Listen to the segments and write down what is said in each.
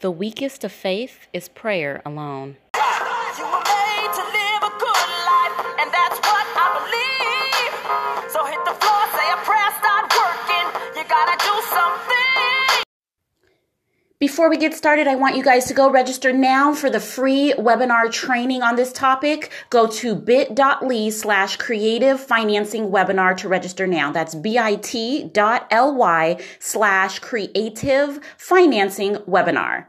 The weakest of faith is prayer alone. Before we get started, I want you guys to go register now for the free webinar training on this topic. Go to bit.ly slash creative financing webinar to register now. That's bit.ly slash creative financing webinar.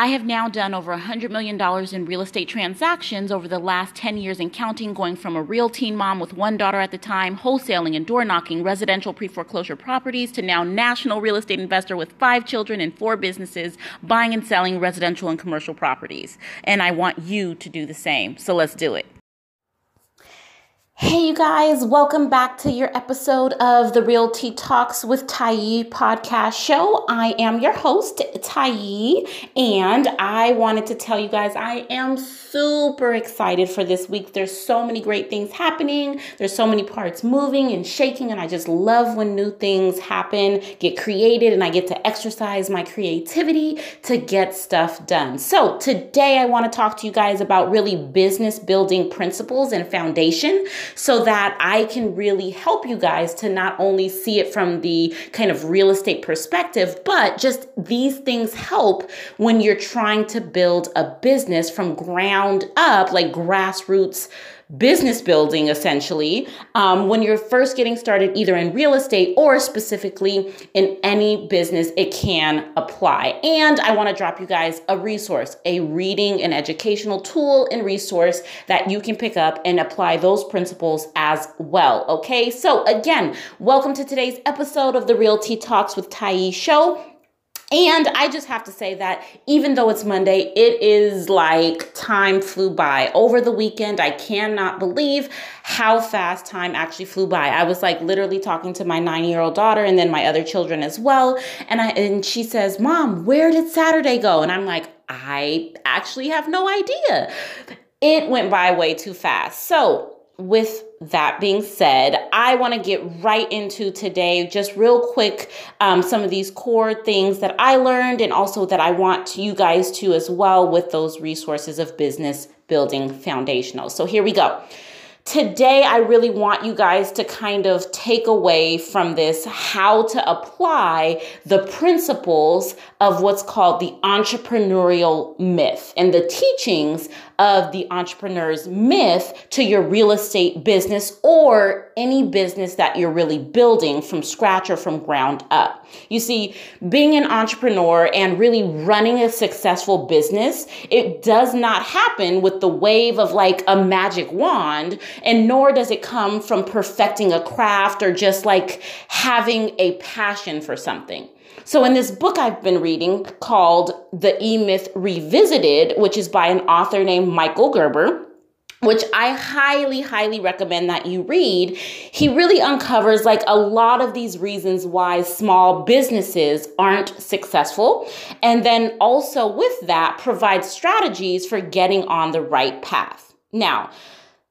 I have now done over $100 million in real estate transactions over the last 10 years and counting, going from a real teen mom with one daughter at the time, wholesaling and door knocking residential pre foreclosure properties, to now national real estate investor with five children and four businesses, buying and selling residential and commercial properties. And I want you to do the same. So let's do it. Hey, you guys, welcome back to your episode of the Realty Talks with Tiye podcast show. I am your host, Tiye, and I wanted to tell you guys I am super excited for this week. There's so many great things happening, there's so many parts moving and shaking, and I just love when new things happen, get created, and I get to exercise my creativity to get stuff done. So, today I want to talk to you guys about really business building principles and foundation so that I can really help you guys to not only see it from the kind of real estate perspective, but just these things help when you're trying to build a business from ground up, like grassroots business building essentially um, when you're first getting started either in real estate or specifically in any business it can apply. And i want to drop you guys a resource a reading and educational tool and resource that you can pick up and apply those principles as well okay? So again welcome to today's episode of the realty talks with Tiye show and I just have to say that even though it's Monday, it is like time flew by. Over the weekend, I cannot believe how fast time actually flew by. I was like literally talking to my nine year old daughter and then my other children as well. And I and she says, Mom, where did Saturday go? And I'm like, I actually have no idea. It went by way too fast. So with that being said, I want to get right into today, just real quick, um, some of these core things that I learned, and also that I want you guys to as well with those resources of business building foundational. So here we go. Today, I really want you guys to kind of take away from this how to apply the principles of what's called the entrepreneurial myth and the teachings of the entrepreneur's myth to your real estate business or any business that you're really building from scratch or from ground up. You see, being an entrepreneur and really running a successful business, it does not happen with the wave of like a magic wand, and nor does it come from perfecting a craft or just like having a passion for something. So, in this book I've been reading called The E Myth Revisited, which is by an author named Michael Gerber, which I highly, highly recommend that you read, he really uncovers like a lot of these reasons why small businesses aren't successful. And then also with that, provides strategies for getting on the right path. Now,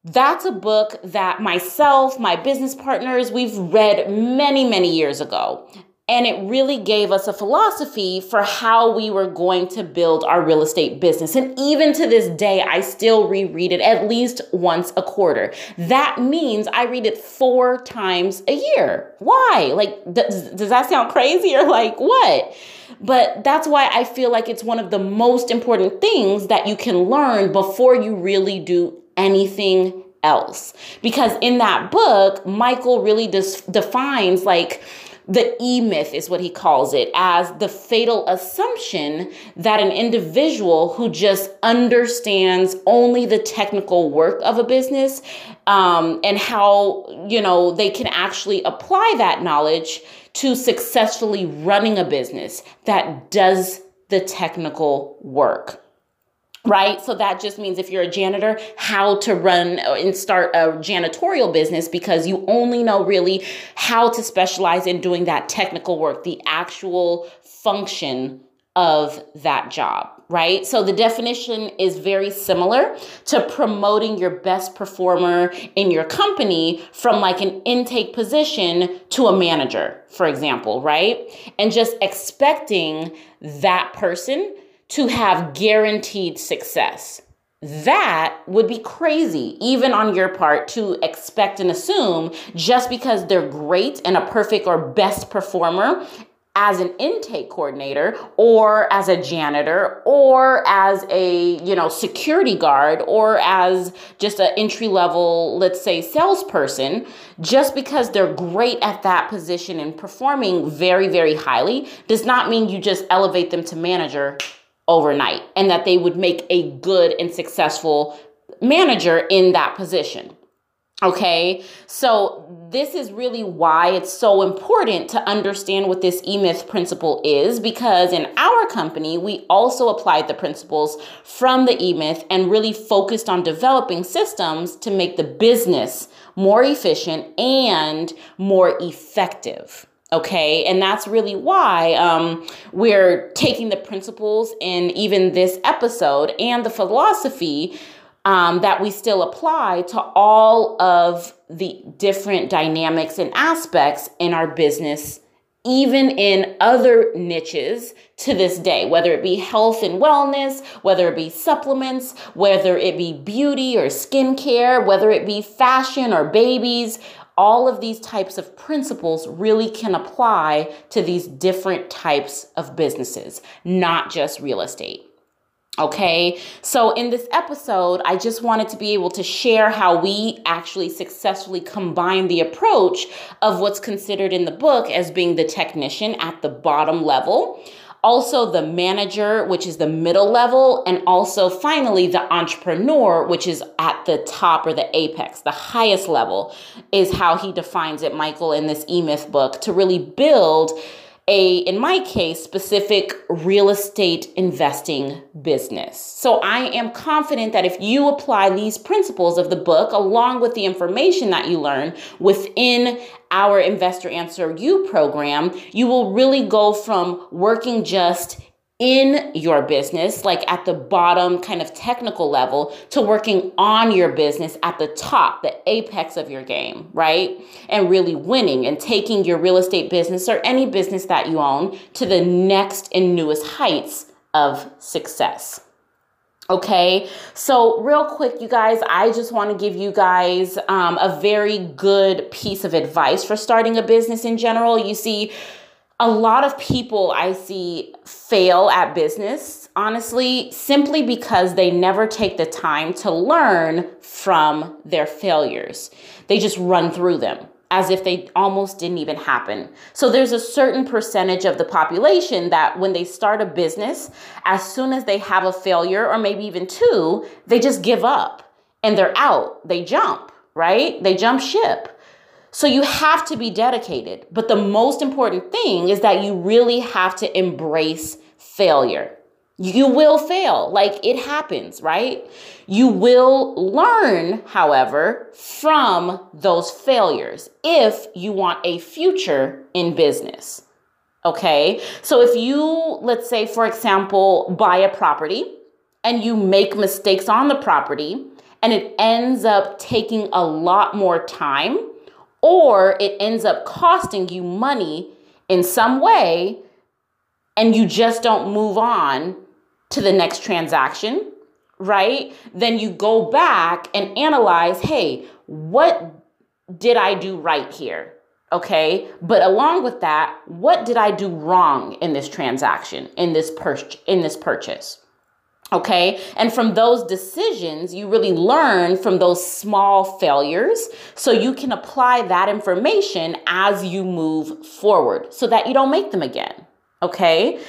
that's a book that myself, my business partners, we've read many, many years ago. And it really gave us a philosophy for how we were going to build our real estate business. And even to this day, I still reread it at least once a quarter. That means I read it four times a year. Why? Like, does, does that sound crazy or like what? But that's why I feel like it's one of the most important things that you can learn before you really do anything else. Because in that book, Michael really dis- defines like, the E myth is what he calls it, as the fatal assumption that an individual who just understands only the technical work of a business um, and how, you know, they can actually apply that knowledge to successfully running a business that does the technical work right? So that just means if you're a janitor, how to run and start a janitorial business because you only know really how to specialize in doing that technical work, the actual function of that job, right? So the definition is very similar to promoting your best performer in your company from like an intake position to a manager, for example, right? And just expecting that person to have guaranteed success. That would be crazy, even on your part, to expect and assume just because they're great and a perfect or best performer as an intake coordinator or as a janitor or as a you know security guard or as just an entry level let's say salesperson just because they're great at that position and performing very very highly does not mean you just elevate them to manager overnight and that they would make a good and successful manager in that position Okay, so this is really why it's so important to understand what this E Myth principle is because in our company, we also applied the principles from the E Myth and really focused on developing systems to make the business more efficient and more effective. Okay, and that's really why um, we're taking the principles in even this episode and the philosophy um, that we still apply to all of the different dynamics and aspects in our business, even in other niches to this day, whether it be health and wellness, whether it be supplements, whether it be beauty or skincare, whether it be fashion or babies. All of these types of principles really can apply to these different types of businesses, not just real estate. Okay, so in this episode, I just wanted to be able to share how we actually successfully combine the approach of what's considered in the book as being the technician at the bottom level, also the manager, which is the middle level, and also finally the entrepreneur, which is at the top or the apex, the highest level, is how he defines it, Michael, in this E Myth book to really build a, in my case, specific real estate investing business. So I am confident that if you apply these principles of the book along with the information that you learn within our Investor Answer You program, you will really go from working just in your business, like at the bottom kind of technical level, to working on your business at the top, the apex of your game, right? And really winning and taking your real estate business or any business that you own to the next and newest heights of success. Okay, so real quick, you guys, I just want to give you guys um, a very good piece of advice for starting a business in general. You see, a lot of people I see fail at business, honestly, simply because they never take the time to learn from their failures. They just run through them as if they almost didn't even happen. So there's a certain percentage of the population that when they start a business, as soon as they have a failure or maybe even two, they just give up and they're out. They jump, right? They jump ship. So you have to be dedicated. But the most important thing is that you really have to embrace failure. You will fail, like it happens, right? You will learn, however, from those failures if you want a future in business. Okay, so if you, let's say, for example, buy a property and you make mistakes on the property and it ends up taking a lot more time or it ends up costing you money in some way and you just don't move on to the next transaction, right? Then you go back and analyze hey, what did I do right here? Okay. But along with that, what did I do wrong in this transaction, in this, pur- in this purchase? Okay. And from those decisions, you really learn from those small failures so you can apply that information as you move forward so that you don't make them again. Okay.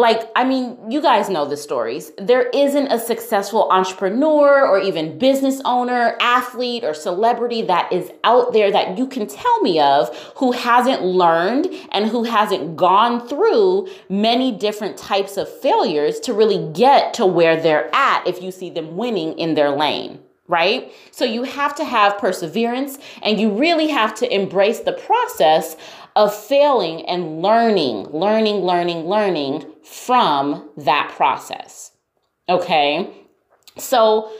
Like, I mean, you guys know the stories. There isn't a successful entrepreneur or even business owner, athlete, or celebrity that is out there that you can tell me of who hasn't learned and who hasn't gone through many different types of failures to really get to where they're at if you see them winning in their lane right? So you have to have perseverance and you really have to embrace the process of failing and learning, learning, learning, learning from that process. Okay? So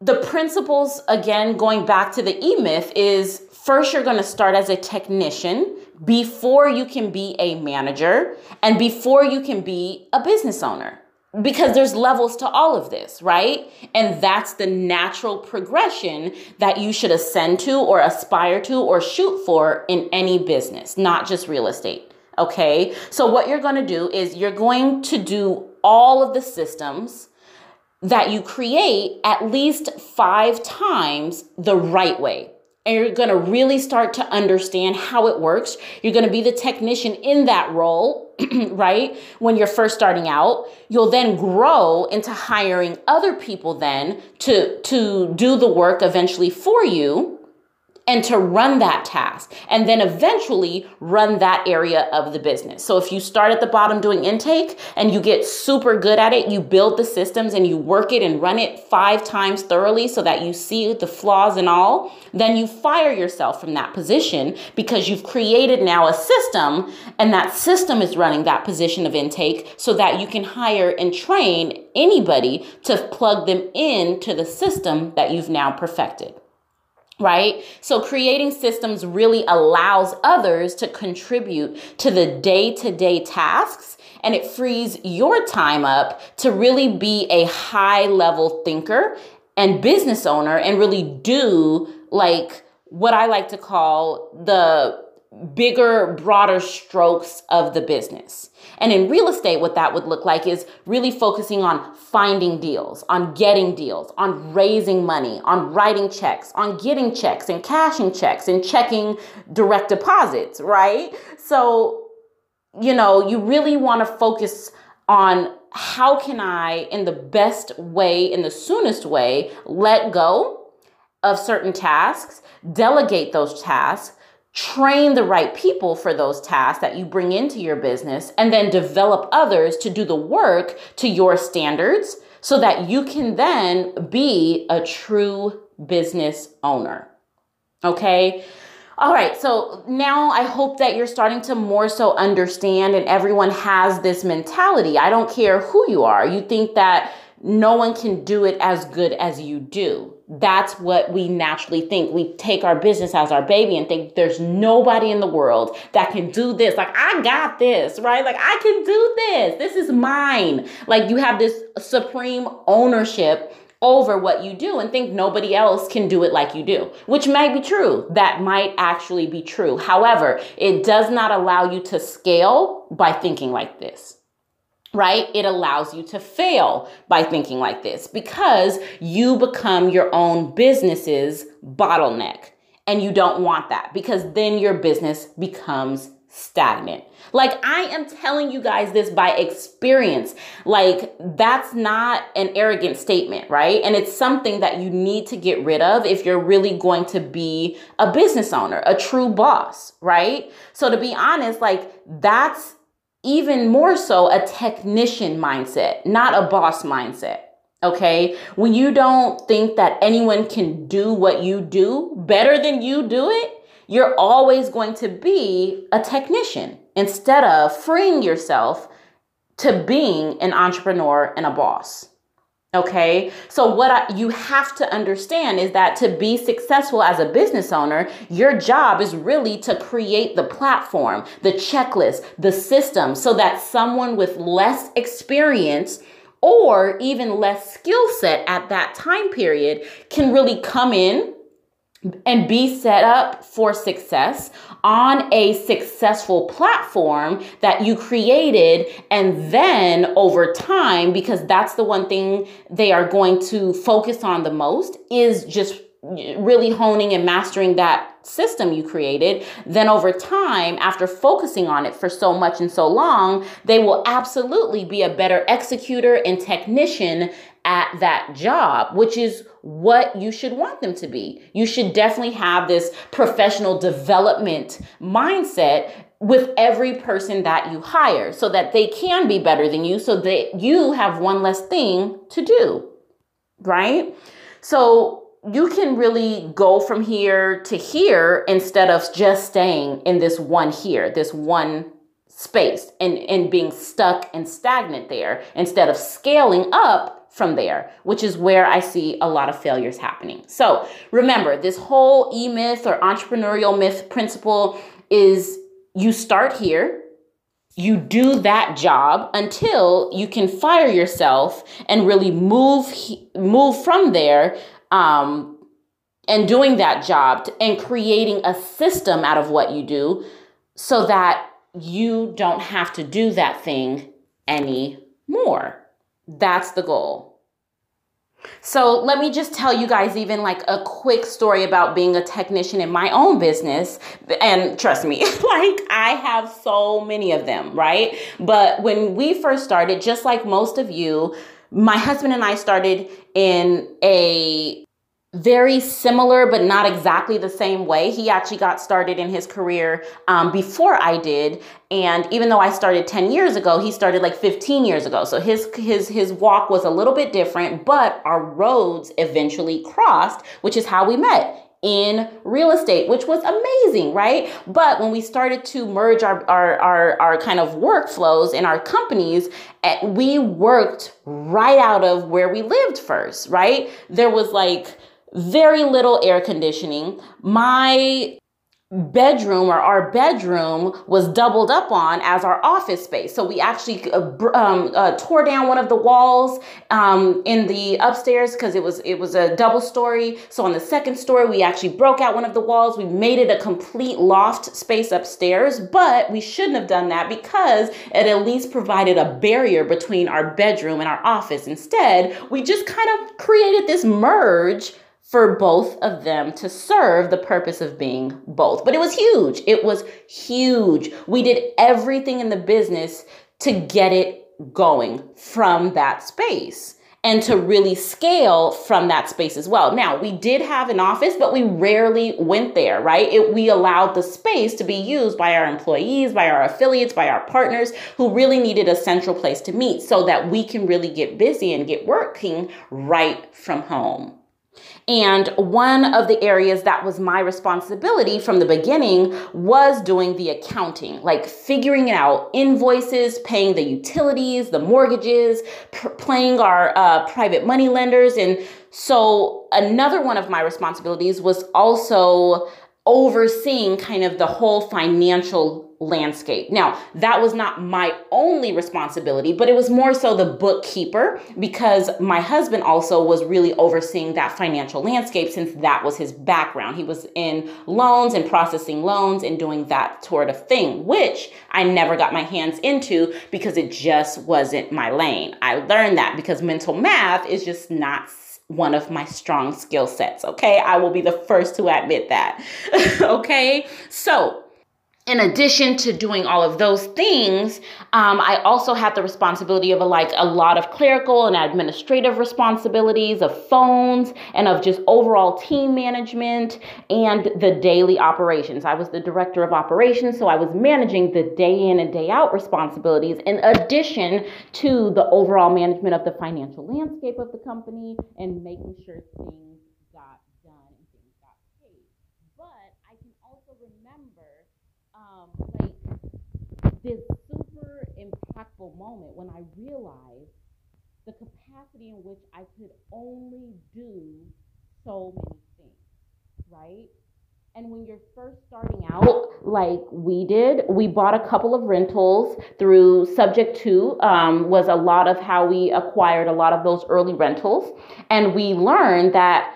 the principles, again, going back to the E myth, is first you're to start as a technician before you can be a manager and before you can be a business owner because there's levels to all of this, right? And that's the natural progression that you should ascend to or aspire to or shoot for in any business, not just real estate. Okay. So, what you're going to do is you're going to do all of the systems that you create at least five times the right way and you're going to really start to understand how it works. You're going to be the technician in that role, right? When you're first starting out, you'll then grow into hiring other people then to to do the work eventually for you and to run that task and then eventually run that area of the business. So if you start at the bottom doing intake and you get super good at it, you build the systems and you work it and run it five times thoroughly so that you see the flaws and all, then you fire yourself from that position because you've created now a system and that system is running that position of intake so that you can hire and train anybody to plug them into the system that you've now perfected right? So creating systems really allows others to contribute to the day to day tasks and it frees your time up to really be a high level thinker and business owner and really do like what I like to call the bigger, broader strokes of the business. And in real estate, what that would look like is really focusing on finding deals, on getting deals, on raising money, on writing checks, on getting checks and cashing checks and checking direct deposits, right? So, you know, you really want to focus on how can I, in the best way, in the soonest way, let go of certain tasks, delegate those tasks, train the right people for those tasks that you bring into your business, and then develop others to do the work to your standards so that you can then be a true business owner. Okay. All right, so now I hope that you're starting to more so understand, and everyone has this mentality. I don't care who you are. You think that no one can do it as good as you do that's what we naturally think. We take our business as our baby and think there's nobody in the world that can do this. Like, I got this, right? Like, I can do this. This is mine. Like, you have this supreme ownership over what you do and think nobody else can do it like you do, which might be true. That might actually be true. However, it does not allow you to scale by thinking like this right? It allows you to fail by thinking like this because you become your own business's bottleneck. And you don't want that because then your business becomes stagnant. Like I am telling you guys this by experience. Like that's not an arrogant statement, right? And it's something that you need to get rid of if you're really going to be a business owner, a true boss, right? So to be honest, like that's even more so a technician mindset, not a boss mindset. Okay. When you don't think that anyone can do what you do better than you do it, you're always going to be a technician instead of freeing yourself to being an entrepreneur and a boss. Okay. So, what I, you have to understand is that to be successful as a business owner, your job is really to create the platform, the checklist, the system so that someone with less experience or even less skill set at that time period can really come in and be set up for success on a successful platform that you created. And then over time, because that's the one thing they are going to focus on the most, is just really honing and mastering that system you created, then over time, after focusing on it for so much and so long, they will absolutely be a better executor and technician at that job, which is what you should want them to be. You should definitely have this professional development mindset with every person that you hire so that they can be better than you, so that you have one less thing to do, right? So, you can really go from here to here instead of just staying in this one here, this one space and, and being stuck and stagnant there instead of scaling up from there, which is where I see a lot of failures happening. So remember, this whole E myth or entrepreneurial myth principle is you start here, you do that job until you can fire yourself and really move move from there um, and doing that job and creating a system out of what you do so that you don't have to do that thing anymore. That's the goal. So let me just tell you guys even like a quick story about being a technician in my own business. And trust me, like I have so many of them, right? But when we first started, just like most of you, my husband and I started in a very similar, but not exactly the same way. He actually got started in his career um, before I did, and even though I started 10 years ago, he started like 15 years ago. So his his his walk was a little bit different, but our roads eventually crossed, which is how we met in real estate, which was amazing, right? But when we started to merge our, our, our, our, kind of workflows in our companies, eh, we worked right out of where we lived first, right? There was like very little air conditioning. My bedroom or our bedroom was doubled up on as our office space. So we actually uh, um, uh, tore down one of the walls um, in the upstairs because it was it was a double story. So on the second story, we actually broke out one of the walls. We made it a complete loft space upstairs, but we shouldn't have done that because it at least provided a barrier between our bedroom and our office. Instead, we just kind of created this merge for both of them to serve the purpose of being both. But it was huge. It was huge. We did everything in the business to get it going from that space and to really scale from that space as well. Now, we did have an office, but we rarely went there, right? It, we allowed the space to be used by our employees, by our affiliates, by our partners who really needed a central place to meet so that we can really get busy and get working right from home. And one of the areas that was my responsibility from the beginning was doing the accounting, like figuring out invoices, paying the utilities, the mortgages, pr- paying our uh, private money lenders. And so another one of my responsibilities was also overseeing kind of the whole financial landscape. Now, that was not my only responsibility, but it was more so the bookkeeper because my husband also was really overseeing that financial landscape since that was his background. He was in loans and processing loans and doing that sort of thing, which I never got my hands into because it just wasn't my lane. I learned that because mental math is just not one of my strong skill sets. Okay. I will be the first to admit that. okay. So, in addition to doing all of those things, um, I also had the responsibility of a, like a lot of clerical and administrative responsibilities of phones and of just overall team management and the daily operations. I was the director of operations, so I was managing the day in and day out responsibilities in addition to the overall management of the financial landscape of the company and making sure things got done and things got paid. But I can also remember um, like this super impactful moment when I realized the capacity in which I could only do so many things, right? And when you're first starting out, like we did, we bought a couple of rentals through Subject To, um, was a lot of how we acquired a lot of those early rentals. And we learned that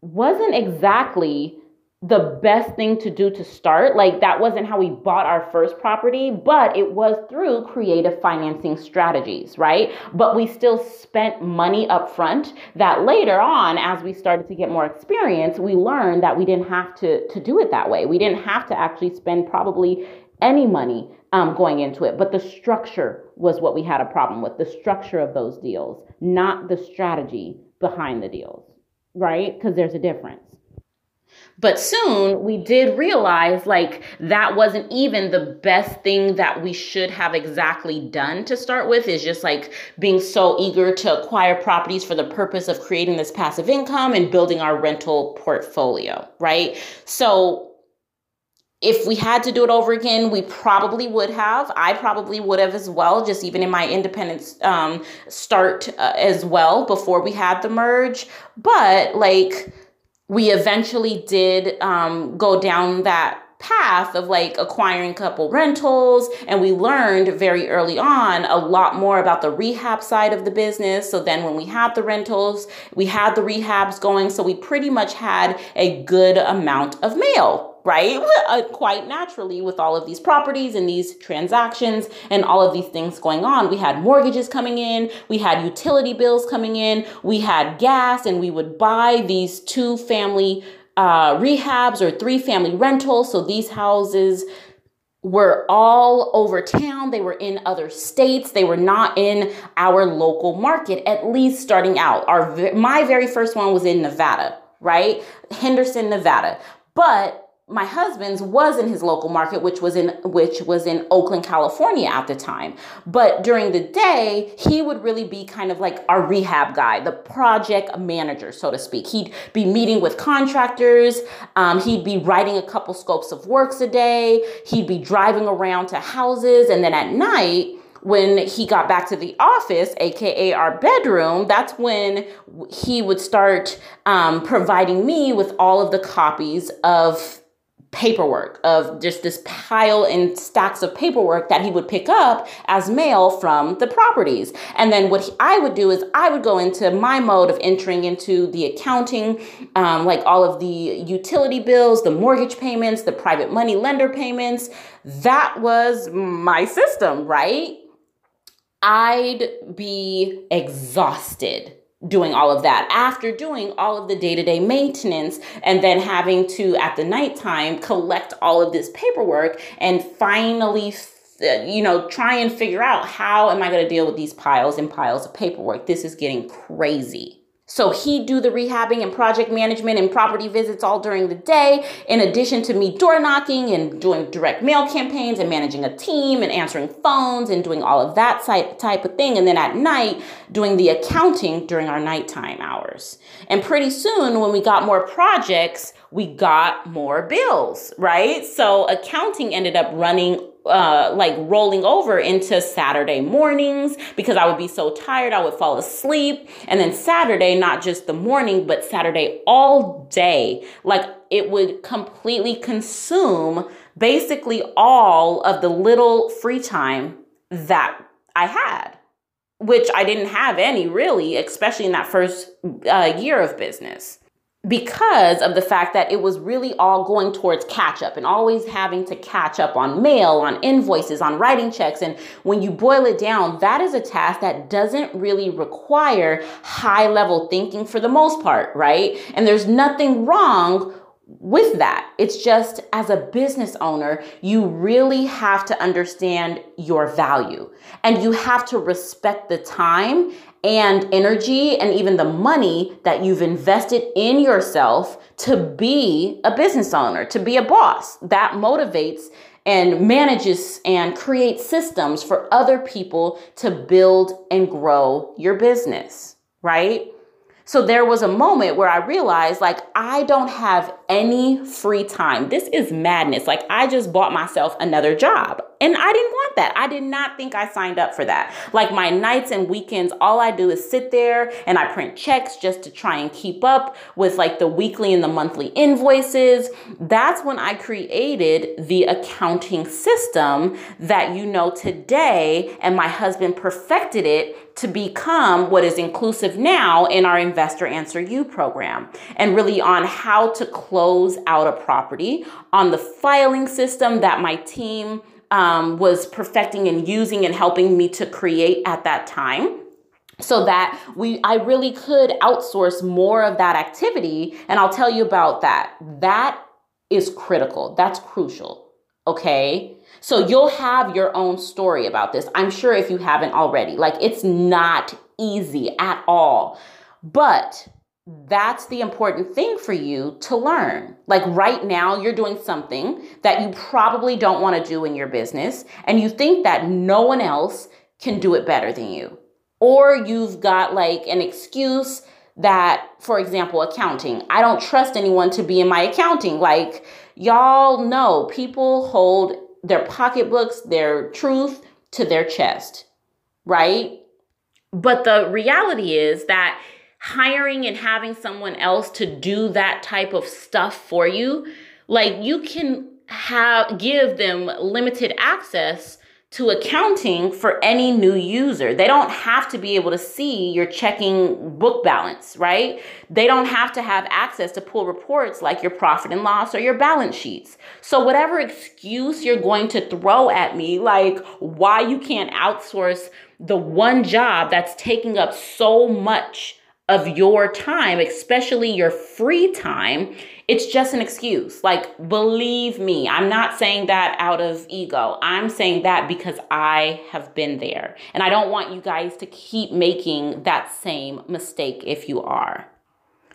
wasn't exactly the best thing to do to start. Like that wasn't how we bought our first property, but it was through creative financing strategies, right? But we still spent money up front that later on, as we started to get more experience, we learned that we didn't have to, to do it that way. We didn't have to actually spend probably any money um, going into it, but the structure was what we had a problem with the structure of those deals, not the strategy behind the deals, right? Because there's a difference. But soon we did realize like that wasn't even the best thing that we should have exactly done to start with, is just like being so eager to acquire properties for the purpose of creating this passive income and building our rental portfolio, right? So if we had to do it over again, we probably would have. I probably would have as well, just even in my independence um, start uh, as well before we had the merge. But like, we eventually did um, go down that path of like acquiring couple rentals and we learned very early on a lot more about the rehab side of the business. So then when we had the rentals we had the rehabs going so we pretty much had a good amount of mail right? Uh, quite naturally, with all of these properties and these transactions and all of these things going on. We had mortgages coming in, we had utility bills coming in, we had gas, and we would buy these two family uh, rehabs or three family rentals. So these houses were all over town. They were in other states. They were not in our local market, at least starting out. Our my very first one was in Nevada, right? Henderson, Nevada. But my husband's was in his local market which was in which was in Oakland, California at the time. But during the day, he would really be kind of like our rehab guy, the project manager, so to speak. He'd be meeting with contractors, um, he'd be writing a couple scopes of works a day, he'd be driving around to houses, and then at night, when he got back to the office, aka our bedroom, that's when he would start um, providing me with all of the copies of paperwork of just this pile and stacks of paperwork that he would pick up as mail from the properties. And then what he, I would do is I would go into my mode of entering into the accounting, um, like all of the utility bills, the mortgage payments, the private money lender payments. That was my system, right? I'd be exhausted doing all of that. After doing all of the day-to-day maintenance and then having to at the nighttime collect all of this paperwork and finally uh, you know try and figure out how am i going to deal with these piles and piles of paperwork. This is getting crazy so he'd do the rehabbing and project management and property visits all during the day, in addition to me door knocking and doing direct mail campaigns and managing a team and answering phones and doing all of that type of thing. And then at night, doing the accounting during our nighttime hours. And pretty soon, when we got more projects, we got more bills, right? So accounting ended up running uh, like rolling over into Saturday mornings because I would be so tired, I would fall asleep. And then Saturday, not just the morning, but Saturday all day, like it would completely consume basically all of the little free time that I had, which I didn't have any really, especially in that first uh, year of business because of the fact that it was really all going towards catch up and always having to catch up on mail, on invoices, on writing checks. And when you boil it down, that is a task that doesn't really require high level thinking for the most part, right? And there's nothing wrong with that. It's just as a business owner, you really have to understand your value and you have to respect the time and energy and even the money that you've invested in yourself to be a business owner, to be a boss. That motivates and manages and creates systems for other people to build and grow your business, right? So there was a moment where I realized like I don't have any free time. This is madness. Like I just bought myself another job. And I didn't want that. I did not think I signed up for that. Like my nights and weekends, all I do is sit there and I print checks just to try and keep up with like the weekly and the monthly invoices. That's when I created the accounting system that you know today, and my husband perfected it to become what is inclusive now in our Investor Answer You program, and really on how to close out a property, on the filing system that my team um, was perfecting and using and helping me to create at that time so that we I really could outsource more of that activity and I'll tell you about that. That is critical. That's crucial. Okay? So you'll have your own story about this. I'm sure if you haven't already. Like it's not easy at all. But that's the important thing for you to learn. Like right now, you're doing something that you probably don't want to do in your business, and you think that no one else can do it better than you. Or you've got like an excuse that, for example, accounting. I don't trust anyone to be in my accounting. Like, y'all know people hold their pocketbooks, their truth to their chest, right? But the reality is that hiring and having someone else to do that type of stuff for you, like you can have give them limited access to accounting for any new user. They don't have to be able to see your checking book balance, right? They don't have to have access to pull reports like your profit and loss or your balance sheets. So, whatever excuse you're going to throw at me, like why you can't outsource the one job that's taking up so much of your time, especially your free time, it's just an excuse. Like, believe me, I'm not saying that out of ego. I'm saying that because I have been there. And I don't want you guys to keep making that same mistake if you are.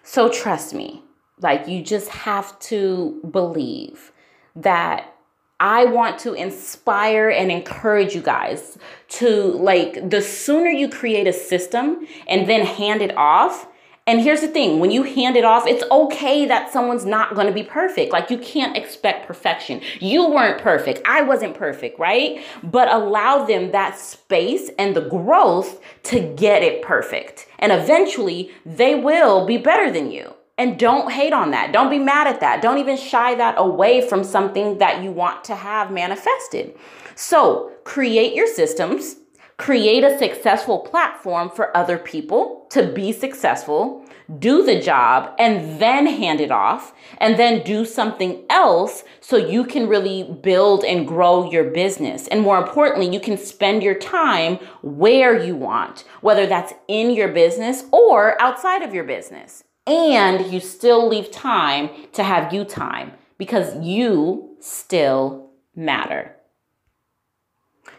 So, trust me, like, you just have to believe that I want to inspire and encourage you guys to like the sooner you create a system and then hand it off. And here's the thing when you hand it off, it's okay that someone's not to be perfect. Like, you can't expect perfection. You weren't perfect. I wasn't perfect, right? But allow them that space and the growth to get it perfect. And eventually, they will be better than you. And don't hate on that. Don't be mad at that. Don't even shy that away from something that you want to have manifested. So, create your systems, create a successful platform for other people to be successful, do the job, and then hand it off, and then do something else so you can really build and grow your business. And more importantly, you can spend your time where you want, whether that's in your business or outside of your business and you still leave time to have you time because you still matter.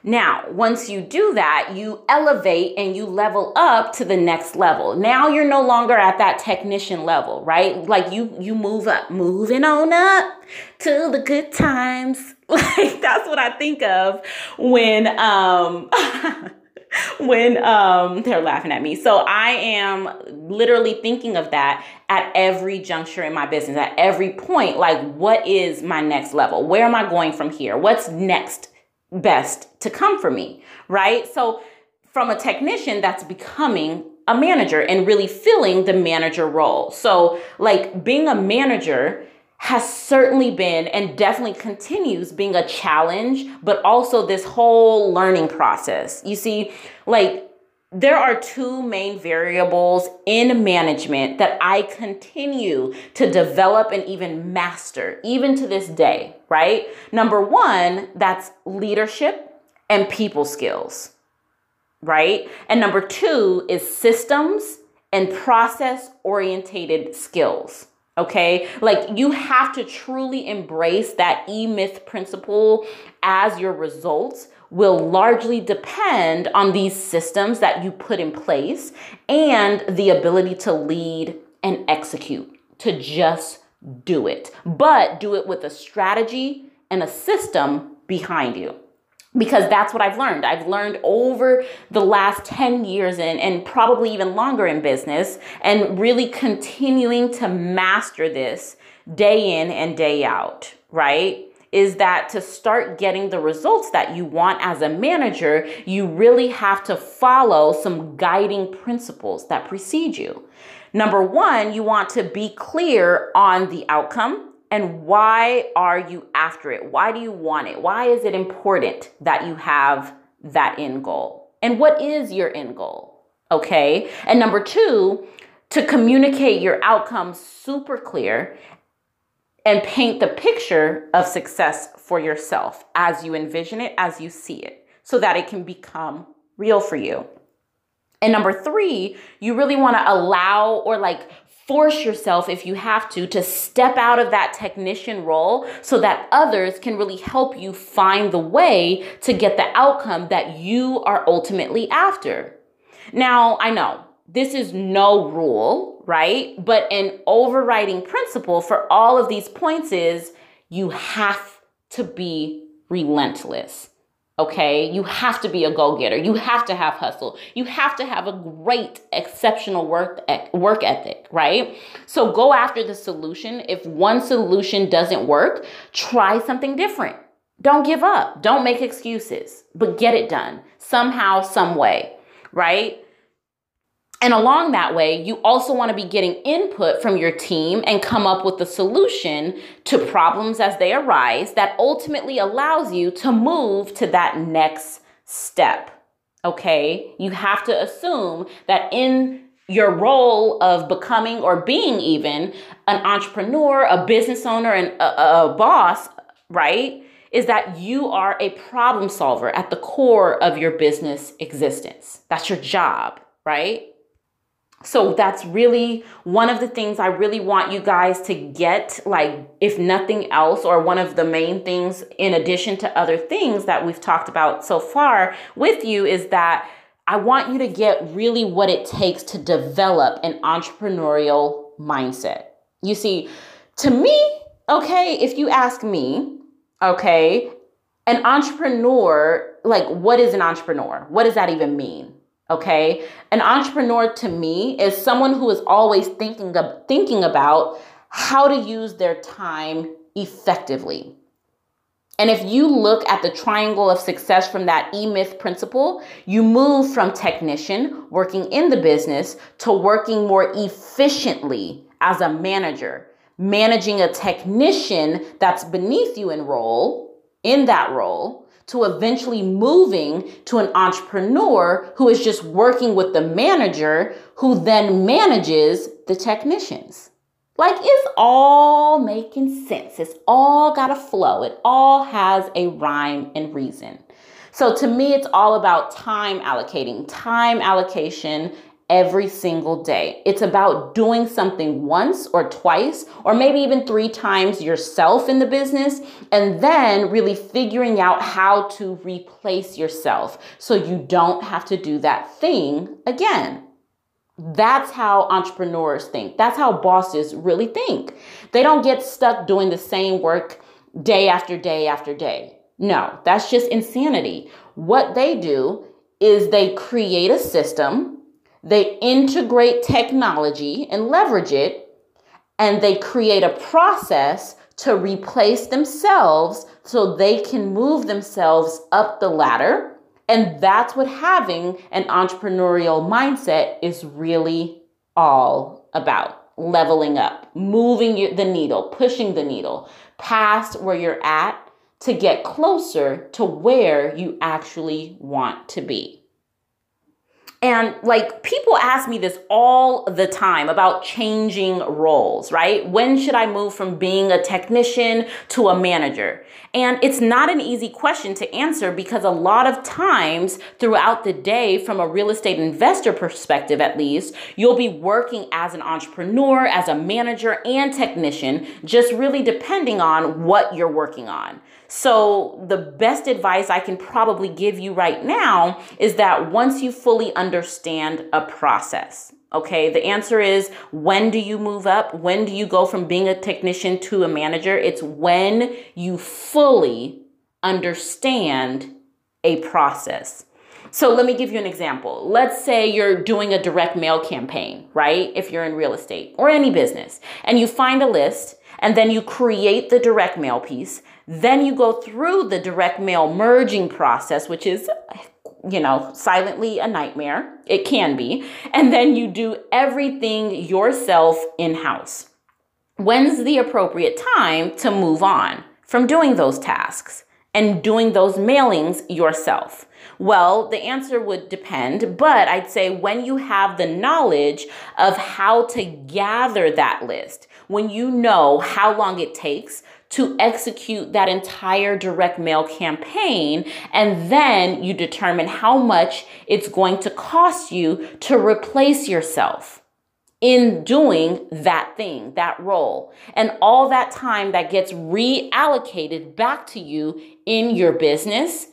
Now, once you do that, you elevate and you level up to the next level. Now you're no longer at that technician level, right? Like you you move up, moving on up to the good times. Like that's what I think of when um when um they're laughing at me. So I am literally thinking of that at every juncture in my business, at every point. Like, what is my next level? Where am I going from here? What's next best to come for me? Right? So from a technician, that's becoming a manager and really filling the manager role. So, like being a manager has certainly been and definitely continues being a challenge, but also this whole learning process. You see, like, there are two main variables in management that I continue to develop and even master, even to this day, right? Number one, that's leadership and people skills, right? And number two is systems and process orientated skills. Okay, like you have to truly embrace that E Myth principle as your results will largely depend on these systems that you put in place and the ability to lead and execute, to just do it, but do it with a strategy and a system behind you because that's what I've learned. I've learned over the last 10 years and, and probably even longer in business and really continuing to master this day in and day out, right? Is that to start getting the results that you want as a manager, you really have to follow some guiding principles that precede you. Number one, you want to be clear on the outcome and why are you after it? Why do you want it? Why is it important that you have that end goal? And what is your end goal? Okay. And number two, to communicate your outcome super clear and paint the picture of success for yourself as you envision it, as you see it, so that it can become real for you. And number three, you really want to allow or like force yourself if you have to to step out of that technician role so that others can really help you find the way to get the outcome that you are ultimately after. Now, I know this is no rule, right? But an overriding principle for all of these points is you have to be relentless. Okay, you have to be a go-getter. You have to have hustle. You have to have a great, exceptional work work ethic, right? So go after the solution. If one solution doesn't work, try something different. Don't give up. Don't make excuses, but get it done somehow, some way, right? And along that way, you also want to be getting input from your team and come up with a solution to problems as they arise that ultimately allows you to move to that next step. Okay? You have to assume that in your role of becoming or being even an entrepreneur, a business owner, and a, a boss, right? Is that you are a problem solver at the core of your business existence. That's your job, right? So that's really one of the things I really want you guys to get, like, if nothing else, or one of the main things in addition to other things that we've talked about so far with you is that I want you to get really what it takes to develop an entrepreneurial mindset. You see, to me, okay, if you ask me, okay, an entrepreneur, like, what is an entrepreneur? What does that even mean? Okay. An entrepreneur to me is someone who is always thinking of, thinking about how to use their time effectively. And if you look at the triangle of success from that E Myth principle, you move from technician working in the business to working more efficiently as a manager, managing a technician that's beneath you in role, in that role, to eventually moving to an entrepreneur who is just working with the manager who then manages the technicians. Like it's all making sense. It's all got a flow. It all has a rhyme and reason. So to me, it's all about time allocating, time allocation every single day. It's about doing something once or twice, or maybe even three times yourself in the business, and then really figuring out how to replace yourself so you don't have to do that thing again. That's how entrepreneurs think. That's how bosses really think. They don't get stuck doing the same work day after day after day. No, that's just insanity. What they do is they create a system they integrate technology and leverage it, and they create a process to replace themselves so they can move themselves up the ladder. And that's what having an entrepreneurial mindset is really all about leveling up, moving the needle, pushing the needle past where you're at to get closer to where you actually want to be. And like people ask me this all the time about changing roles, right? When should I move from being a technician to a manager? And it's not an easy question to answer because a lot of times throughout the day, from a real estate investor perspective at least, you'll be working as an entrepreneur, as a manager, and technician, just really depending on what you're working on. So, the best advice I can probably give you right now is that once you fully understand a process, okay, the answer is when do you move up? When do you go from being a technician to a manager? It's when you fully understand a process. So let me give you an example. Let's say you're doing a direct mail campaign, right? If you're in real estate or any business, and you find a list and then you create the direct mail piece. Then you go through the direct mail merging process, which is you know, silently a nightmare. It can be. And then you do everything yourself in house. When's the appropriate time to move on from doing those tasks and doing those mailings yourself? Well, the answer would depend, but I'd say when you have the knowledge of how to gather that list, when you know how long it takes to execute that entire direct mail campaign, and then you determine how much it's going to cost you to replace yourself in doing that thing, that role, and all that time that gets reallocated back to you in your business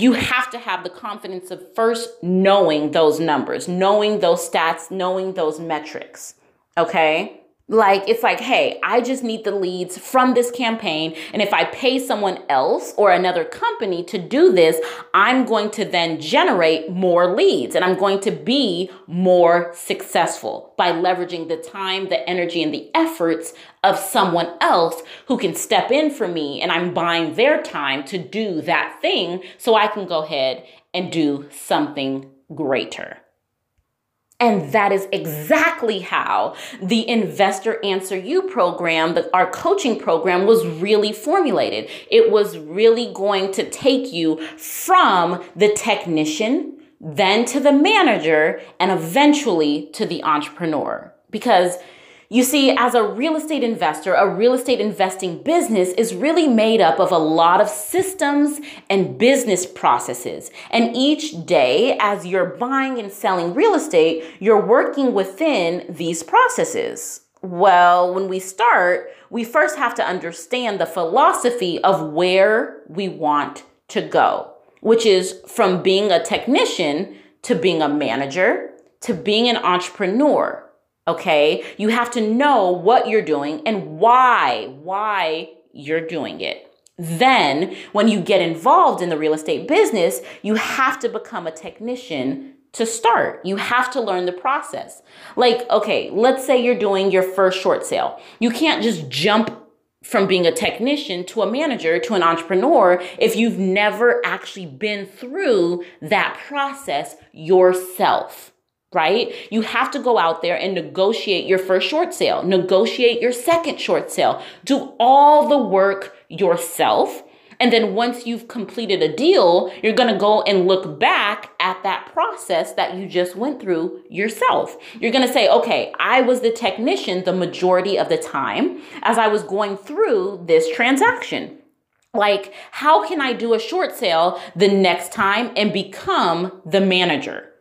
you have to have the confidence of first knowing those numbers, knowing those stats, knowing those metrics. Okay? Like, it's like, hey, I just need the leads from this campaign. And if I pay someone else or another company to do this, I'm going to then generate more leads and I'm going to be more successful by leveraging the time, the energy, and the efforts of someone else who can step in for me. And I'm buying their time to do that thing so I can go ahead and do something greater. And that is exactly how the Investor Answer You program, the, our coaching program, was really formulated. It was really going to take you from the technician, then to the manager, and eventually to the entrepreneur. Because you see, as a real estate investor, a real estate investing business is really made up of a lot of systems and business processes. And each day, as you're buying and selling real estate, you're working within these processes. Well, when we start, we first have to understand the philosophy of where we want to go, which is from being a technician to being a manager to being an entrepreneur Okay. You have to know what you're doing and why, why you're doing it. Then, when you get involved in the real estate business, you have to become a technician to start. You have to learn the process. Like, okay, let's say you're doing your first short sale. You can't just jump from being a technician to a manager to an entrepreneur if you've never actually been through that process yourself right? You have to go out there and negotiate your first short sale, negotiate your second short sale, do all the work yourself. And then once you've completed a deal, you're to go and look back at that process that you just went through yourself. You're to say, okay, I was the technician the majority of the time as I was going through this transaction. Like, how can I do a short sale the next time and become the manager?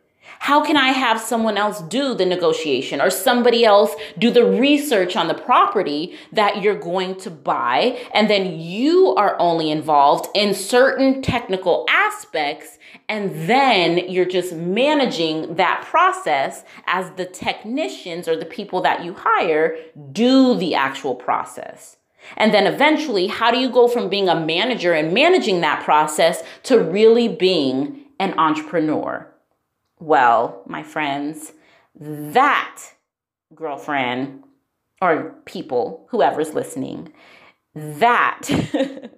How can I have someone else do the negotiation or somebody else do the research on the property that you're going to buy? And then you are only involved in certain technical aspects. And then you're just managing that process as the technicians or the people that you hire do the actual process. And then eventually, how do you go from being a manager and managing that process to really being an entrepreneur? Well, my friends, that girlfriend or people, whoever's listening, that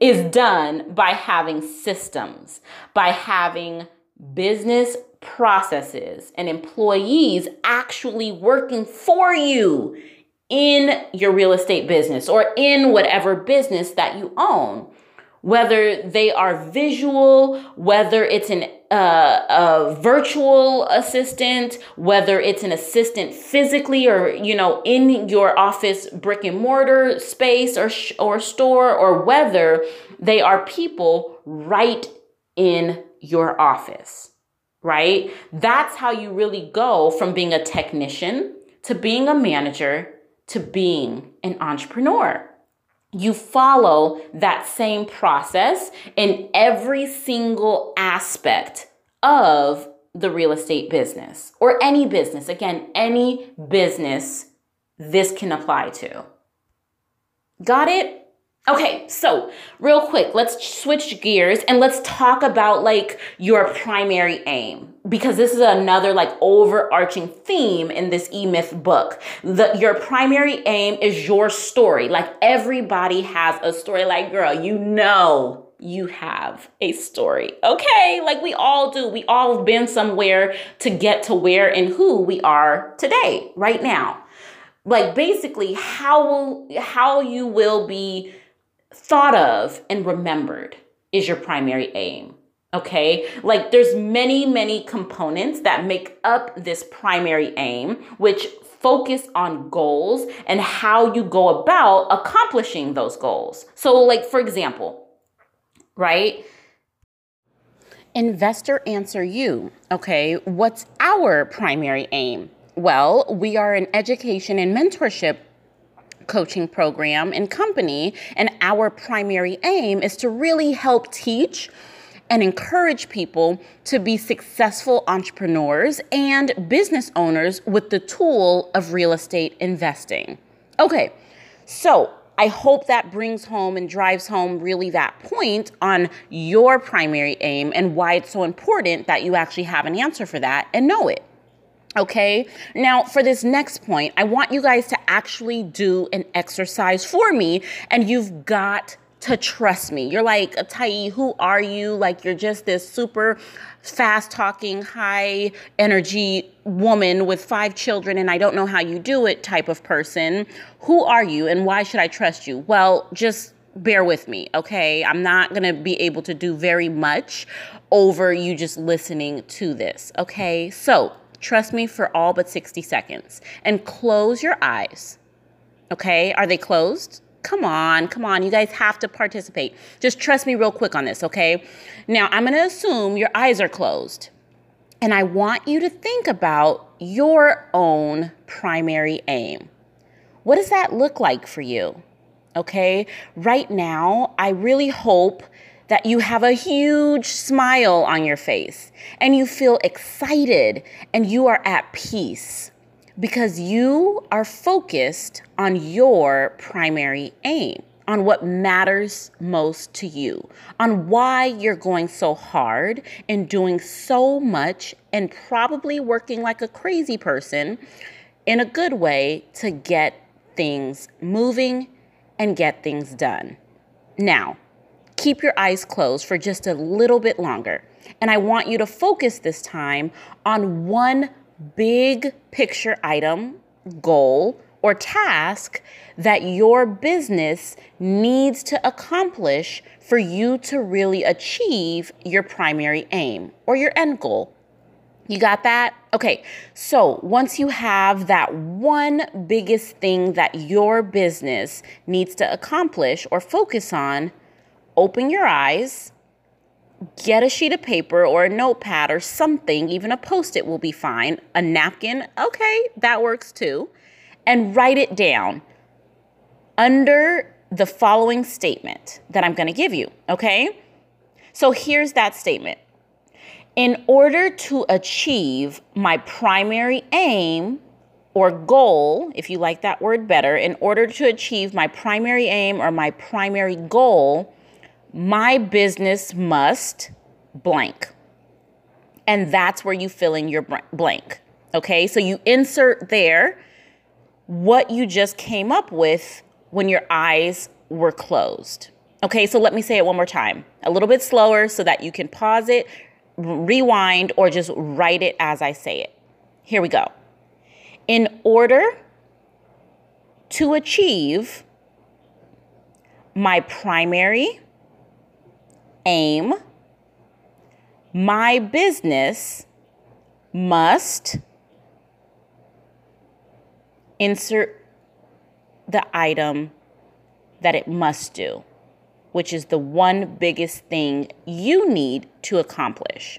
is done by having systems, by having business processes and employees actually working for you in your real estate business or in whatever business that you own whether they are visual, whether it's an uh, a virtual assistant, whether it's an assistant physically or you know in your office brick and mortar space or sh- or store, or whether they are people right in your office. Right? That's how you really go from being a technician to being a manager to being an entrepreneur you follow that same process in every single aspect of the real estate business or any business. Again, any business this can apply to. Got it? Okay, so real quick, let's switch gears and let's talk about like your primary aim because this is another like overarching theme in this E-Myth book. The your primary aim is your story. Like everybody has a story like girl, you know you have a story. Okay? Like we all do. We all have been somewhere to get to where and who we are today, right now. Like basically how will how you will be thought of and remembered is your primary aim okay? Like there's many many components that make up this primary aim which focus on goals and how you go about accomplishing those goals. So like for example right? Investor answer you okay? What's our primary aim? Well we are an education and mentorship coaching program and company. And our primary aim is to really help teach and encourage people to be successful entrepreneurs and business owners with the tool of real estate investing. Okay, so I hope that brings home and drives home really that point on your primary aim and why it's so important that you actually have an answer for that and know it. Okay, now for this next point, I want you guys to actually do an exercise for me, and you've got to trust me. You're like, Tiye, who are you? Like, you're just this super fast talking, high energy woman with five children, and I don't know how you do it type of person. Who are you, and why should I trust you? Well, just bear with me, okay? I'm not gonna be able to do very much over you just listening to this, okay? So, Trust me for all but 60 seconds and close your eyes. Okay? Are they closed? Come on, come on. You guys have to participate. Just trust me real quick on this, okay? Now, I'm to assume your eyes are closed. And I want you to think about your own primary aim. What does that look like for you? Okay? Right now, I really hope that you have a huge smile on your face and you feel excited and you are at peace because you are focused on your primary aim, on what matters most to you, on why you're going so hard and doing so much and probably working like a crazy person in a good way to get things moving and get things done. Now, keep your eyes closed for just a little bit longer. And I want you to focus this time on one big picture item, goal, or task that your business needs to accomplish for you to really achieve your primary aim or your end goal. You got that? Okay, so once you have that one biggest thing that your business needs to accomplish or focus on, open your eyes, get a sheet of paper or a notepad or something, even a post it will be fine, a napkin, okay, that works too, and write it down under the following statement that I'm gonna give you, okay? So here's that statement. In order to achieve my primary aim or goal, if you like that word better, in order to achieve my primary aim or my primary goal, my business must blank. And that's where you fill in your blank. Okay, so you insert there what you just came up with when your eyes were closed. Okay, so let me say it one more time, a little bit slower so that you can pause it, rewind, or just write it as I say it. Here we go. In order to achieve my primary aim, my business must insert the item that it must do, which is the one biggest thing you need to accomplish.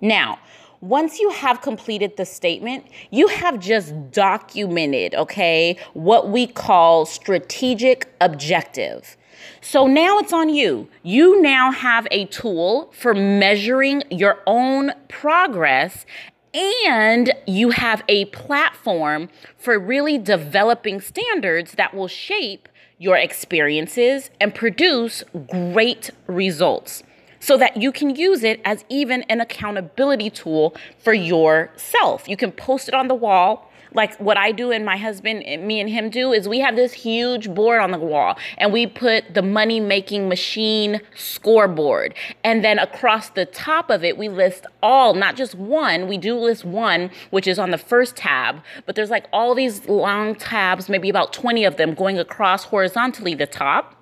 Now, once you have completed the statement, you have just documented, okay, what we call strategic objective. So now it's on you. You now have a tool for measuring your own progress and you have a platform for really developing standards that will shape your experiences and produce great results so that you can use it as even an accountability tool for yourself. You can post it on the wall like what I do and my husband, me and him do, is we have this huge board on the wall and we put the money making machine scoreboard. And then across the top of it, we list all, not just one, we do list one, which is on the first tab, but there's like all these long tabs, maybe about 20 of them going across horizontally the top.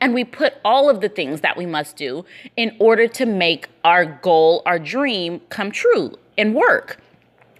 And we put all of the things that we must do in order to make our goal, our dream come true and work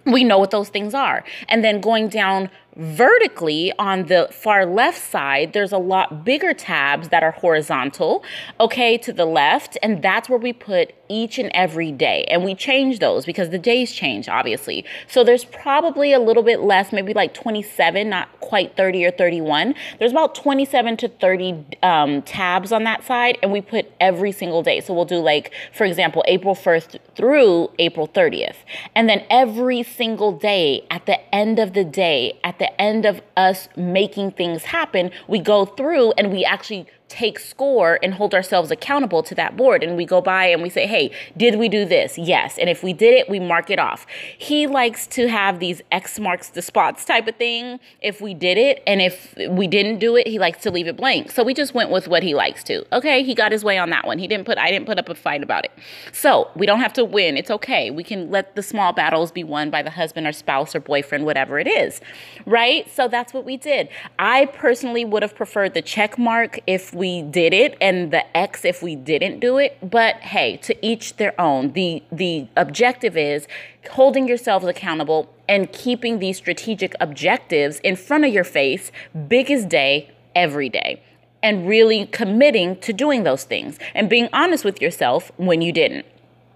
we know what those things are. And then going down vertically on the far left side, there's a lot bigger tabs that are horizontal, okay, to the left. And that's where we put each and every day. And we change those because the days change, obviously. So there's probably a little bit less, maybe like 27, not quite 30 or 31. There's about 27 to 30 um, tabs on that side. And we put every single day. So we'll do like, for example, April 1st through April 30th. And then every single day at the end of the day, at the end of us making things happen, we go through and we actually take score and hold ourselves accountable to that board. And we go by and we say, hey, did we do this? Yes. And if we did it, we mark it off. He likes to have these X marks the spots type of thing if we did it. And if we didn't do it, he likes to leave it blank. So we just went with what he likes to. Okay, he got his way on that one. He didn't put, I didn't put up a fight about it. So we don't have to win. It's okay. We can let the small battles be won by the husband or spouse or boyfriend, whatever it is. Right? So that's what we did. I personally would have preferred the check mark if we did it and the X if we didn't do it. But hey, to each their own. The the objective is holding yourselves accountable and keeping these strategic objectives in front of your face, biggest day, every day. And really committing to doing those things and being honest with yourself when you didn't.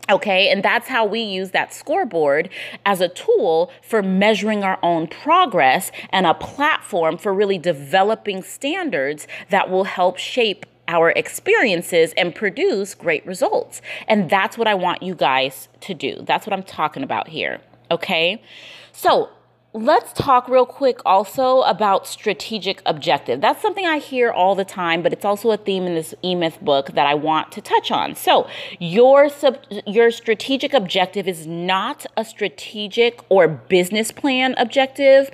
Okay, and that's how we use that scoreboard as a tool for measuring our own progress and a platform for really developing standards that will help shape our experiences and produce great results. And that's what I want you guys to do. That's what I'm talking about here. Okay, so let's talk real quick also about strategic objective. That's something I hear all the time, but it's also a theme in this E-Myth book that I want to touch on. So, your sub, your strategic objective is not a strategic or business plan objective.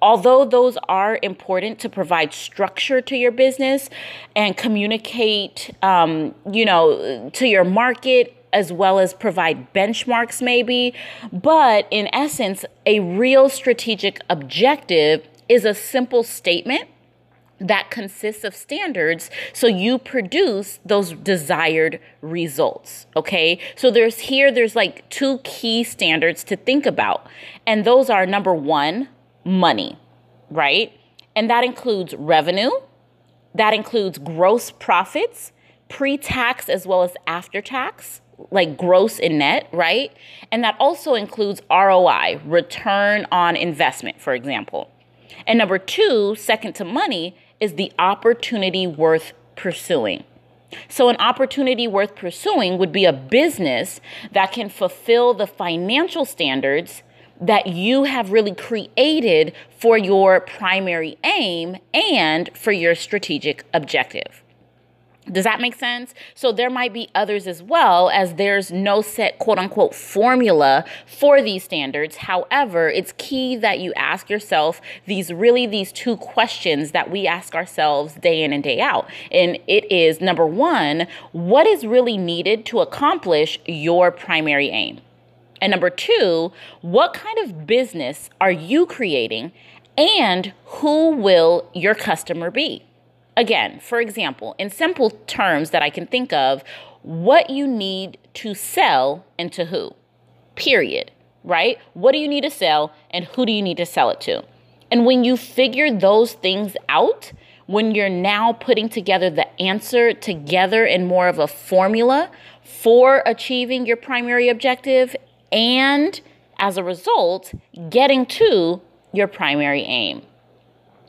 Although those are important to provide structure to your business and communicate, um, you know, to your market as well as provide benchmarks, maybe. But in essence, a real strategic objective is a simple statement that consists of standards so you produce those desired results okay so there's here there's like two key standards to think about and those are number 1 money right and that includes revenue that includes gross profits pre-tax as well as after tax like gross and net, right? And that also includes ROI, return on investment, for example. And number two, second to money, is the opportunity worth pursuing. So, an opportunity worth pursuing would be a business that can fulfill the financial standards that you have really created for your primary aim and for your strategic objective. Does that make sense? So there might be others as well, as there's no set quote unquote formula for these standards. However, it's key that you ask yourself these really these two questions that we ask ourselves day in and day out. And it is number one, what is really needed to accomplish your primary aim? And number two, what kind of business are you creating and who will your customer be? Again, for example, in simple terms that I can think of, what you need to sell and to who. Period. Right? What do you need to sell and who do you need to sell it to? And when you figure those things out, when you're now putting together the answer together in more of a formula for achieving your primary objective and as a result, getting to your primary aim.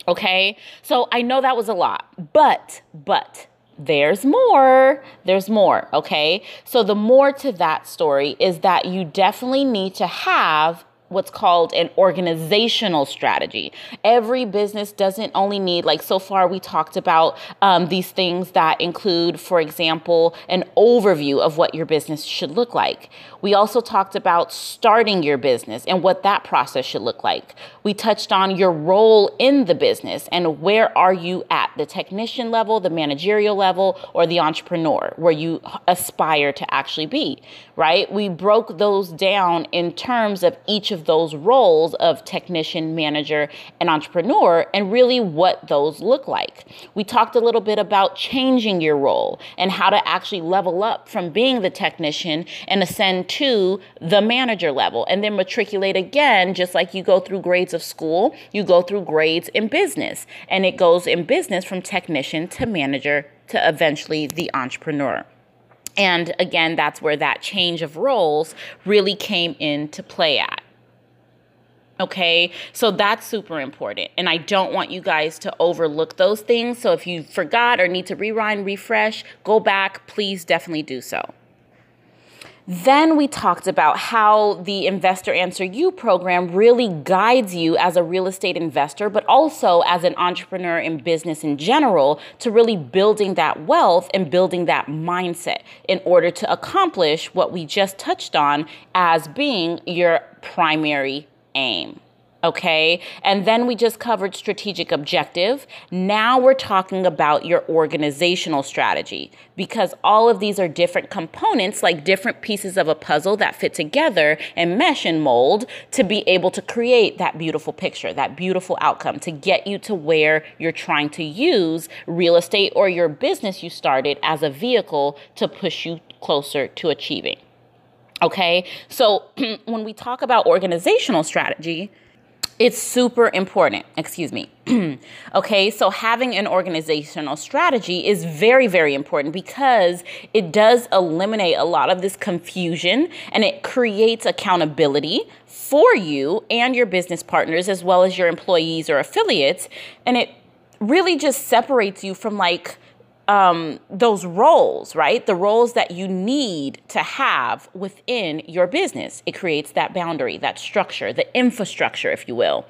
Okay. So I know that was a lot, but, but, there's more. There's more. Okay. So, the more to that story is that you definitely need to have what's called an organizational strategy. Every business doesn't only need, like so far, we talked about um, these things that include, for example, an overview of what your business should look like. We also talked about starting your business and what that process should look like. We touched on your role in the business and where are you at the technician level, the managerial level, or the entrepreneur, where you aspire to actually be, right? We broke those down in terms of each of of those roles of technician, manager, and entrepreneur and really what those look like. We talked a little bit about changing your role and how to actually level up from being the technician and ascend to the manager level and then matriculate again, just like you go through grades of school, you go through grades in business. And it goes in business from technician to manager to eventually the entrepreneur. And again, that's where that change of roles really came into play at. Okay, so that's super important. And I don't want you guys to overlook those things. So if you forgot or need to rewind, refresh, go back, please definitely do so. Then we talked about how the Investor Answer You program really guides you as a real estate investor, but also as an entrepreneur in business in general to really building that wealth and building that mindset in order to accomplish what we just touched on as being your primary aim. Okay. And then we just covered strategic objective. Now we're talking about your organizational strategy because all of these are different components, like different pieces of a puzzle that fit together and mesh and mold to be able to create that beautiful picture, that beautiful outcome to get you to where you're trying to use real estate or your business you started as a vehicle to push you closer to achieving. Okay. So when we talk about organizational strategy, it's super important, excuse me. okay, so having an organizational strategy is very, very important because it does eliminate a lot of this confusion and it creates accountability for you and your business partners as well as your employees or affiliates. And it really just separates you from like, um, those roles, right? The roles that you need to have within your business. It creates that boundary, that structure, the infrastructure, if you will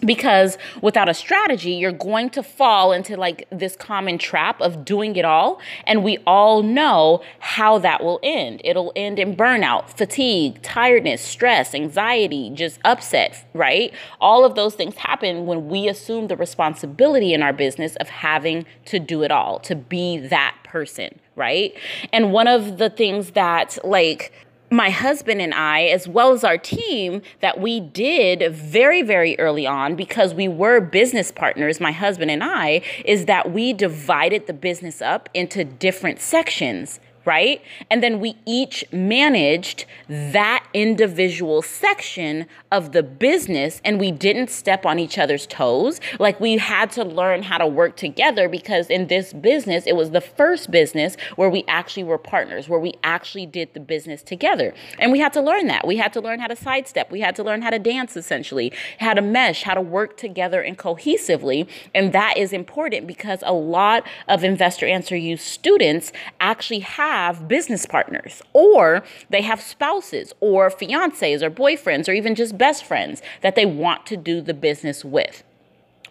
because without a strategy you're going to fall into like this common trap of doing it all. And we all know how that will end. It'll end in burnout fatigue tiredness stress anxiety just upset right? All of those things happen when we assume the responsibility in our business of having to do it all to be that person right? And one of the things that like my husband and I, as well as our team, that we did very, very early on because we were business partners, my husband and I, is that we divided the business up into different sections right? And then we each managed that individual section of the business and we didn't step on each other's toes. Like we had to learn how to work together because in this business, it was the first business where we actually were partners, where we actually did the business together. And we had to learn that. We had to learn how to sidestep. We had to learn how to dance essentially, how to mesh, how to work together and cohesively. And that is important because a lot of Investor Answer You students actually have have business partners or they have spouses or fiancés or boyfriends or even just best friends that they want to do the business with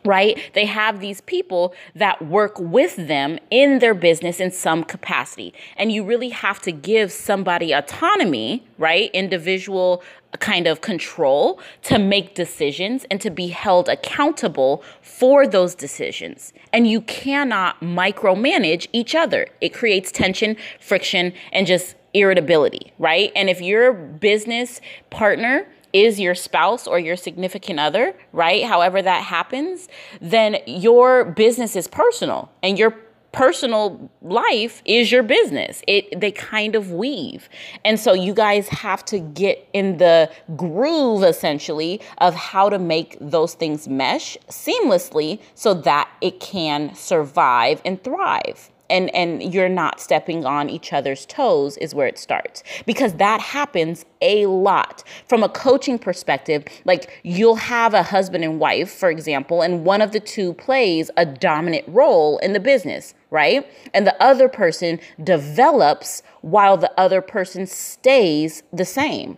right? They have these people that work with them in their business in some capacity. And you really have to give somebody autonomy, right? Individual kind of control to make decisions and to be held accountable for those decisions. And you cannot micromanage each other. It creates tension, friction, and just irritability, right? And if your business partner is your spouse or your significant other, right? However that happens, then your business is personal and your personal life is your business. It they kind of weave. And so you guys have to get in the groove essentially of how to make those things mesh seamlessly so that it can survive and thrive and and you're not stepping on each other's toes is where it starts. Because that happens a lot. From a coaching perspective like you'll have a husband and wife for example and one of the two plays a dominant role in the business right? And the other person develops while the other person stays the same.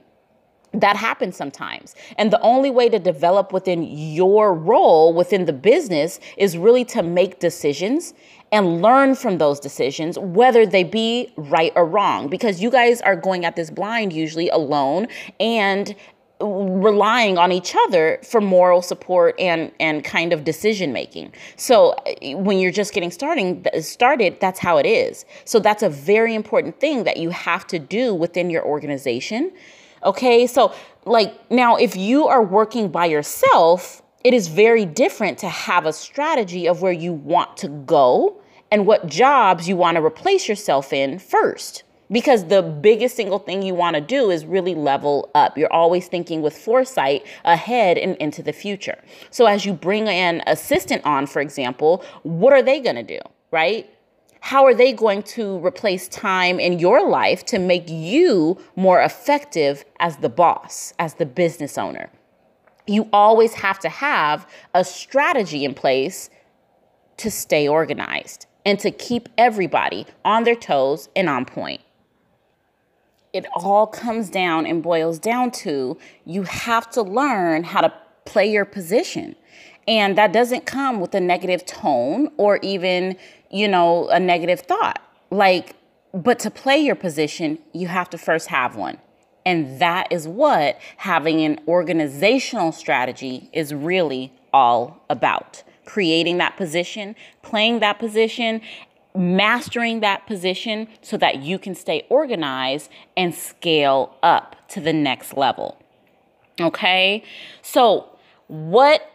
That happens sometimes. And the only way to develop within your role within the business is really to make decisions and learn from those decisions, whether they be right or wrong, because you guys are going at this blind usually alone and relying on each other for moral support and and kind of decision making. So uh, when you're just getting starting started, that's how it is. So that's a very important thing that you have to do within your organization. Okay? So like now if you are working by yourself, it is very different to have a strategy of where you want to go and what jobs you want to replace yourself in first. Because the biggest single thing you want to do is really level up. You're always thinking with foresight ahead and into the future. So, as you bring an assistant on, for example, what are they going to do, right? How are they going to replace time in your life to make you more effective as the boss, as the business owner? You always have to have a strategy in place to stay organized and to keep everybody on their toes and on point. It all comes down and boils down to you have to learn how to play your position. And that doesn't come with a negative tone or even, you know, a negative thought. Like, but to play your position, you have to first have one. And that is what having an organizational strategy is really all about creating that position, playing that position, mastering that position so that you can stay organized and scale up to the next level. Okay? So, what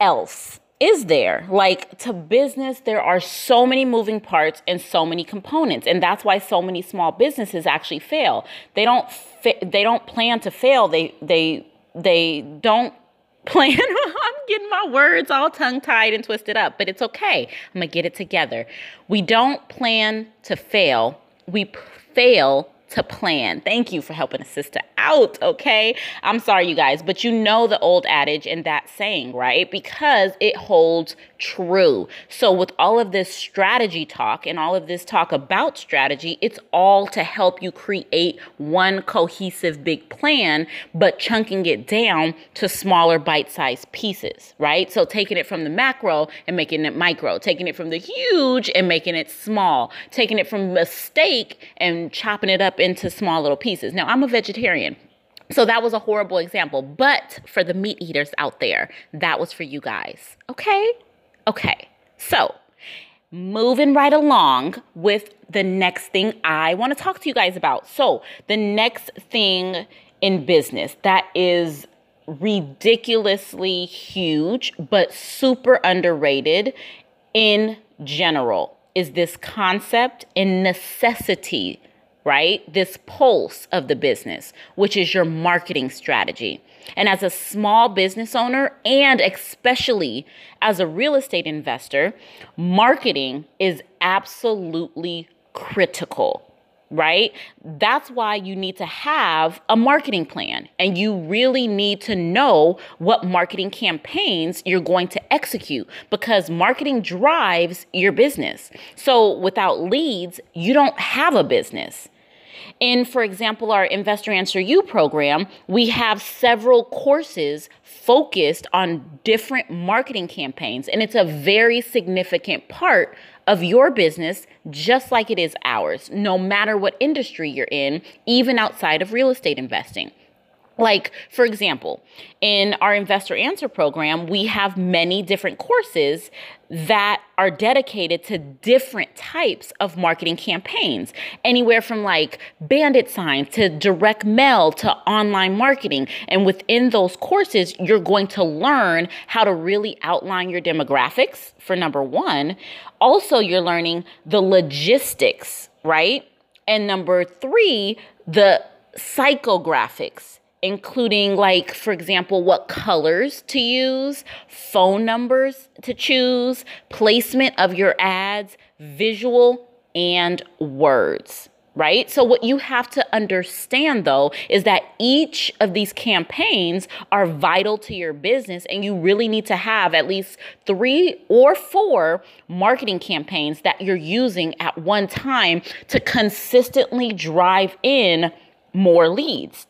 else is there? Like to business, there are so many moving parts and so many components, and that's why so many small businesses actually fail. They don't they don't plan to fail. They they they don't plan. I'm getting my words all tongue tied and twisted up, but it's okay. I'm to get it together. We don't plan to fail, we fail to plan. Thank you for helping a sister out, okay? I'm sorry, you guys, but you know the old adage and that saying, right? Because it holds true. So, with all of this strategy talk and all of this talk about strategy, it's all to help you create one cohesive big plan, but chunking it down to smaller bite sized pieces, right? So, taking it from the macro and making it micro, taking it from the huge and making it small, taking it from a steak and chopping it up into small little pieces. Now, I'm a vegetarian. So that was a horrible example, but for the meat eaters out there, that was for you guys. Okay? Okay, so moving right along with the next thing I want to talk to you guys about. So, the next thing in business that is ridiculously huge, but super underrated in general is this concept and necessity right? This pulse of the business, which is your marketing strategy. And as a small business owner, and especially as a real estate investor, marketing is absolutely critical right? That's why you need to have a marketing plan and you really need to know what marketing campaigns you're going to execute because marketing drives your business. So without leads, you don't have a business. In, for example, our Investor Answer You program, we have several courses focused on different marketing campaigns, and it's a very significant part of your business, just like it is ours, no matter what industry you're in, even outside of real estate investing. Like, for example, in our Investor Answer program, we have many different courses that are dedicated to different types of marketing campaigns, anywhere from like bandit signs to direct mail to online marketing. And within those courses, you're going to learn how to really outline your demographics, for number one. Also, you're learning the logistics, right? And number three, the psychographics including like for example what colors to use phone numbers to choose placement of your ads visual and words right? So what you have to understand though is that each of these campaigns are vital to your business and you really need to have at least 3 or 4 marketing campaigns that you're using at one time to consistently drive in more leads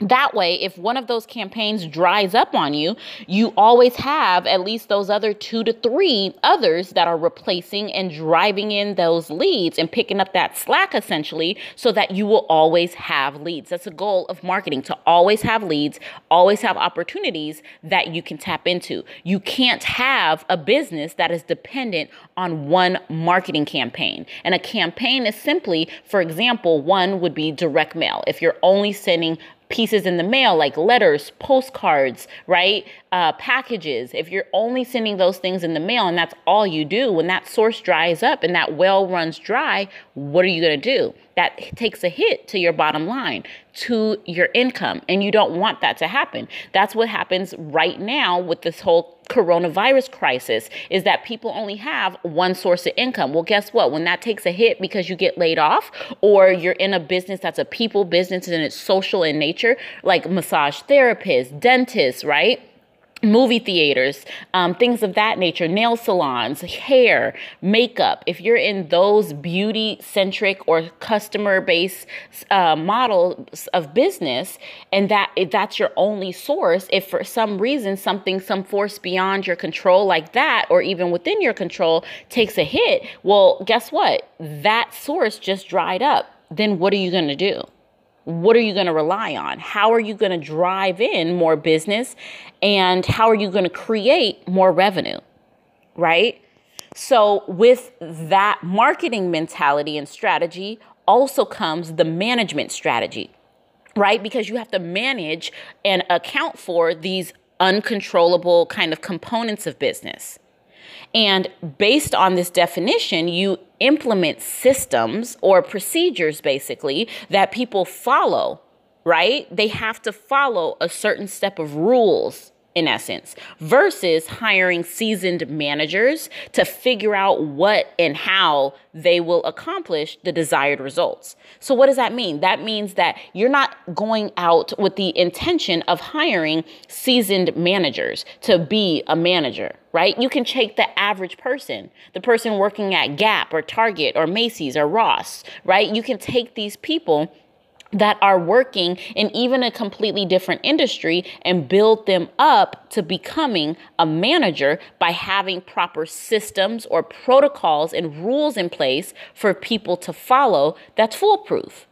that way, if one of those campaigns dries up on you, you always have at least those other two to three others that are replacing and driving in those leads and picking up that slack essentially so that you will always have leads. That's a goal of marketing to always have leads, always have opportunities that you can tap into. You can't have a business that is dependent on one marketing campaign. And a campaign is simply, for example, one would be direct mail. If you're only sending pieces in the mail like letters, postcards, right? Uh, packages. If you're only sending those things in the mail and that's all you do, when that source dries up and that well runs dry, what are you going to do? That takes a hit to your bottom line, to your income. And you don't want that to happen. That's what happens right now with this whole coronavirus crisis is that people only have one source of income. Well, guess what? When that takes a hit because you get laid off or you're in a business that's a people business and it's social in nature, like massage therapists, dentists, right? Movie theaters, um, things of that nature, nail salons, hair, makeup. If you're in those beauty centric or customer based uh, models of business, and that that's your only source, if for some reason something, some force beyond your control like that, or even within your control, takes a hit, well, guess what? That source just dried up. Then what are you going to do? What are you going to rely on? How are you going to drive in more business? And how are you going to create more revenue? Right? So, with that marketing mentality and strategy, also comes the management strategy, right? Because you have to manage and account for these uncontrollable kind of components of business. And based on this definition, you implement systems or procedures basically that people follow, right? They have to follow a certain step of rules in essence, versus hiring seasoned managers to figure out what and how they will accomplish the desired results. So, what does that mean? That means that you're not going out with the intention of hiring seasoned managers to be a manager, right? You can take the average person, the person working at Gap or Target or Macy's or Ross, right? You can take these people that are working in even a completely different industry and build them up to becoming a manager by having proper systems or protocols and rules in place for people to follow that's foolproof.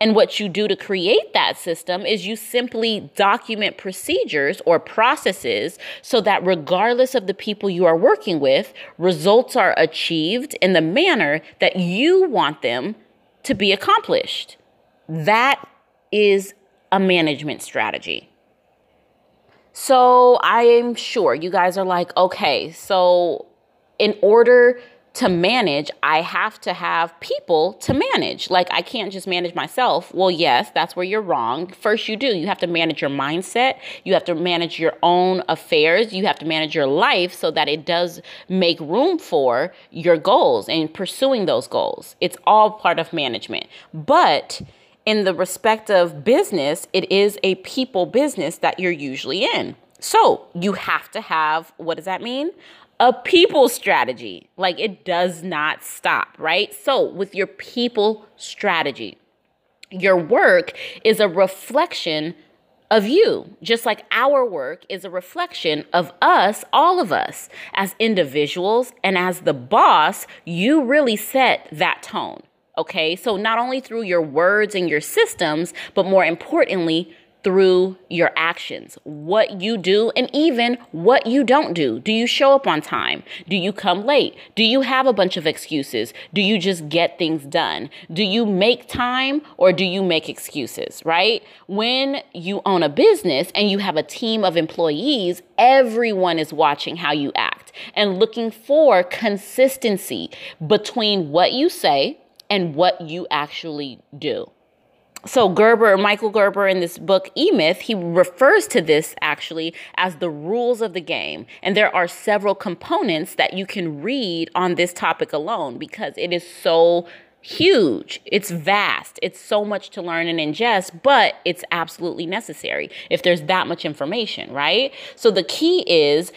And what you do to create that system is you simply document procedures or processes so that regardless of the people you are working with, results are achieved in the manner that you want them to be accomplished. That is a management strategy. So I am sure you guys are like, okay, so in order to manage, I have to have people to manage. Like, I can't just manage myself. Well, yes, that's where you're wrong. First, you do. You have to manage your mindset, you have to manage your own affairs, you have to manage your life so that it does make room for your goals and pursuing those goals. It's all part of management. But in the respect of business, it is a people business that you're usually in. So you have to have, what does that mean? A people strategy. Like it does not stop, right? So with your people strategy, your work is a reflection of you, just like our work is a reflection of us, all of us, as individuals. And as the boss, you really set that tone. Okay, so not only through your words and your systems, but more importantly, through your actions, what you do, and even what you don't do. Do you show up on time? Do you come late? Do you have a bunch of excuses? Do you just get things done? Do you make time or do you make excuses, right? When you own a business and you have a team of employees, everyone is watching how you act and looking for consistency between what you say and what you actually do. So Gerber, Michael Gerber in this book E Myth, he refers to this actually as the rules of the game. And there are several components that you can read on this topic alone because it is so huge. It's vast. It's so much to learn and ingest, but it's absolutely necessary if there's that much information, right? So the key is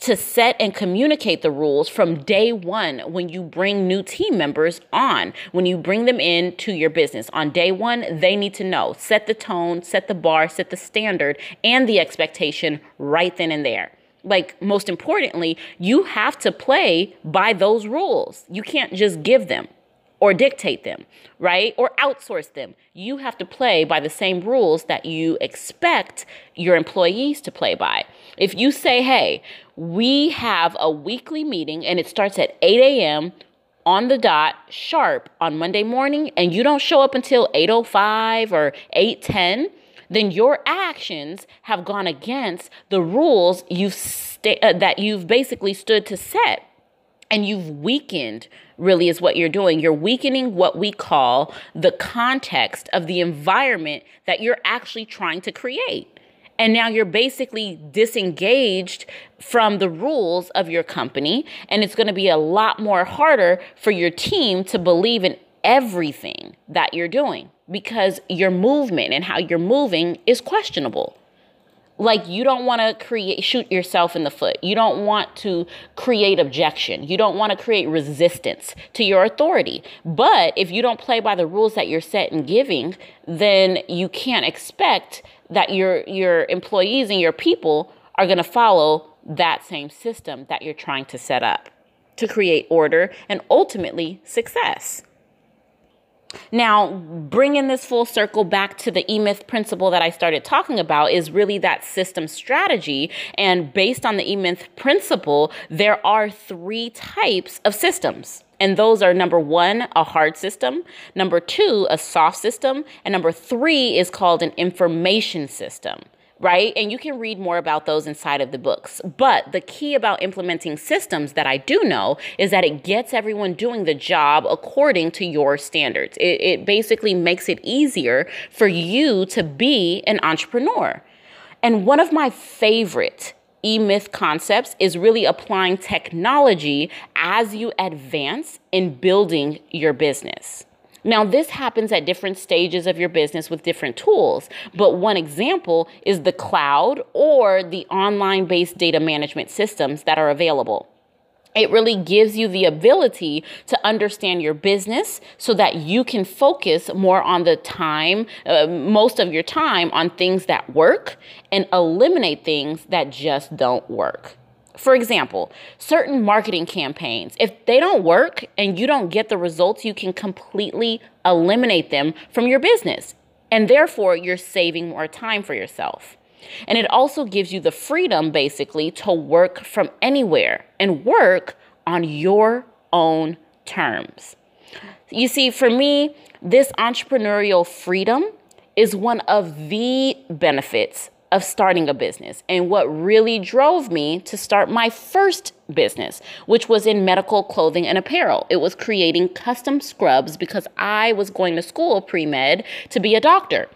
to set and communicate the rules from day one when you bring new team members on, when you bring them into your business. On day one, they need to know. Set the tone, set the bar, set the standard, and the expectation right then and there. Like, most importantly, you have to play by those rules. You can't just give them or dictate them, right? Or outsource them. You have to play by the same rules that you expect your employees to play by. If you say, hey, we have a weekly meeting and it starts at 8 a.m. on the dot, sharp on Monday morning, and you don't show up until 8.05 or 8.10, then your actions have gone against the rules you've uh, that you've basically stood to set and you've weakened really is what you're doing you're weakening what we call the context of the environment that you're actually trying to create and now you're basically disengaged from the rules of your company. And it's going to be a lot more harder for your team to believe in everything that you're doing because your movement and how you're moving is questionable like you don't want to create shoot yourself in the foot. You don't want to create objection. You don't want to create resistance to your authority. But if you don't play by the rules that you're set and giving then you can't expect that your your employees and your people are going to follow that same system that you're trying to set up to create order and ultimately success now, bringing this full circle back to the E Myth principle that I started talking about is really that system strategy. And based on the E Myth principle, there are three types of systems. And those are number one, a hard system, number two, a soft system, and number three is called an information system right? And you can read more about those inside of the books. But the key about implementing systems that I do know is that it gets everyone doing the job according to your standards. It, it basically makes it easier for you to be an entrepreneur. And one of my favorite E Myth concepts is really applying technology as you advance in building your business. Now, this happens at different stages of your business with different tools, but one example is the cloud or the online based data management systems that are available. It really gives you the ability to understand your business so that you can focus more on the time, uh, most of your time on things that work and eliminate things that just don't work. For example, certain marketing campaigns, if they don't work and you don't get the results, you can completely eliminate them from your business. And therefore, you're saving more time for yourself. And it also gives you the freedom, basically, to work from anywhere and work on your own terms. You see, for me, this entrepreneurial freedom is one of the benefits of starting a business and what really drove me to start my first business, which was in medical clothing and apparel. It was creating custom scrubs because I was going to school pre med to be a doctor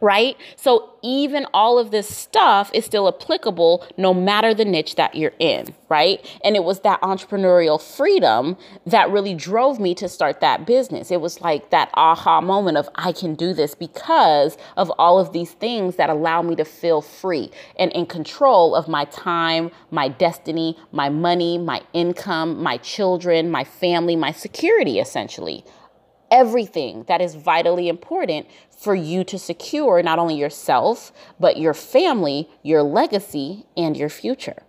right? So even all of this stuff is still applicable no matter the niche that you're in, right? And it was that entrepreneurial freedom that really drove me to start that business. It was like that aha moment of I can do this because of all of these things that allow me to feel free and in control of my time, my destiny, my money, my income, my children, my family, my security essentially everything that is vitally important for you to secure not only yourself, but your family, your legacy, and your future.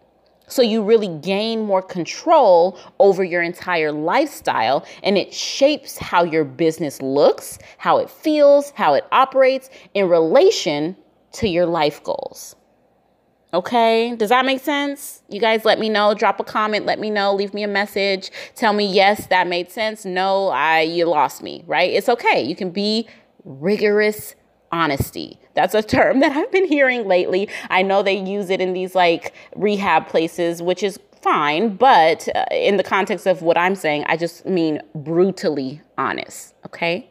So you really gain more control over your entire lifestyle, and it shapes how your business looks, how it feels, how it operates in relation to your life goals. Okay, does that make sense? You guys let me know, drop a comment, let me know, leave me a message, tell me yes, that made sense. No, I you lost me, right? It's okay. You can be rigorous honesty. That's a term that I've been hearing lately. I know they use it in these like rehab places, which is fine, but uh, in the context of what I'm saying, I just mean brutally honest, okay?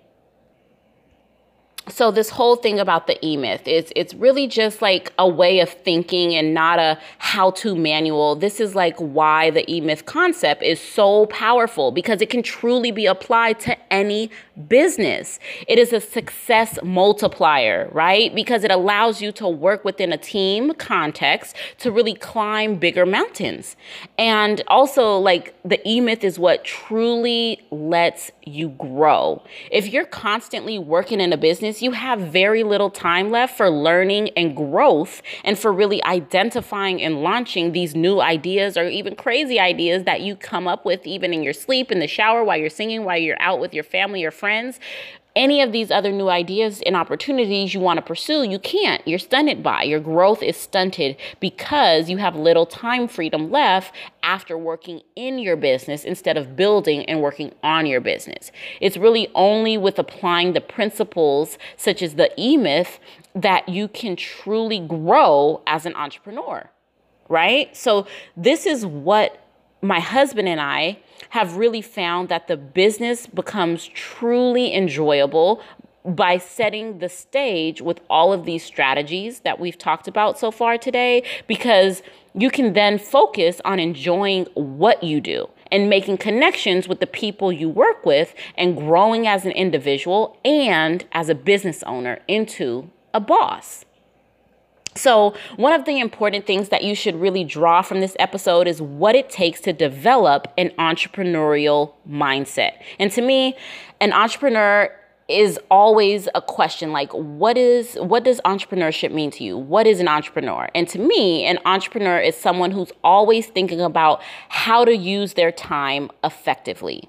So this whole thing about the e-myth is it's really just like a way of thinking and not a how-to manual. This is like why the e-myth concept is so powerful because it can truly be applied to any business. It is a success multiplier right? Because it allows you to work within a team context to really climb bigger mountains. And also like the e-myth is what truly lets you grow. If you're constantly working in a business you have very little time left for learning and growth and for really identifying and launching these new ideas or even crazy ideas that you come up with even in your sleep, in the shower, while you're singing, while you're out with your family or friends any of these other new ideas and opportunities you want to pursue, you can't. You're stunted by. Your growth is stunted because you have little time freedom left after working in your business instead of building and working on your business. It's really only with applying the principles such as the E Myth that you can truly grow as an entrepreneur, right? So, this is what my husband and I have really found that the business becomes truly enjoyable by setting the stage with all of these strategies that we've talked about so far today, because you can then focus on enjoying what you do and making connections with the people you work with and growing as an individual and as a business owner into a boss. So, one of the important things that you should really draw from this episode is what it takes to develop an entrepreneurial mindset. And to me, an entrepreneur is always a question like what is what does entrepreneurship mean to you? What is an entrepreneur? And to me an entrepreneur is someone who's always thinking about how to use their time effectively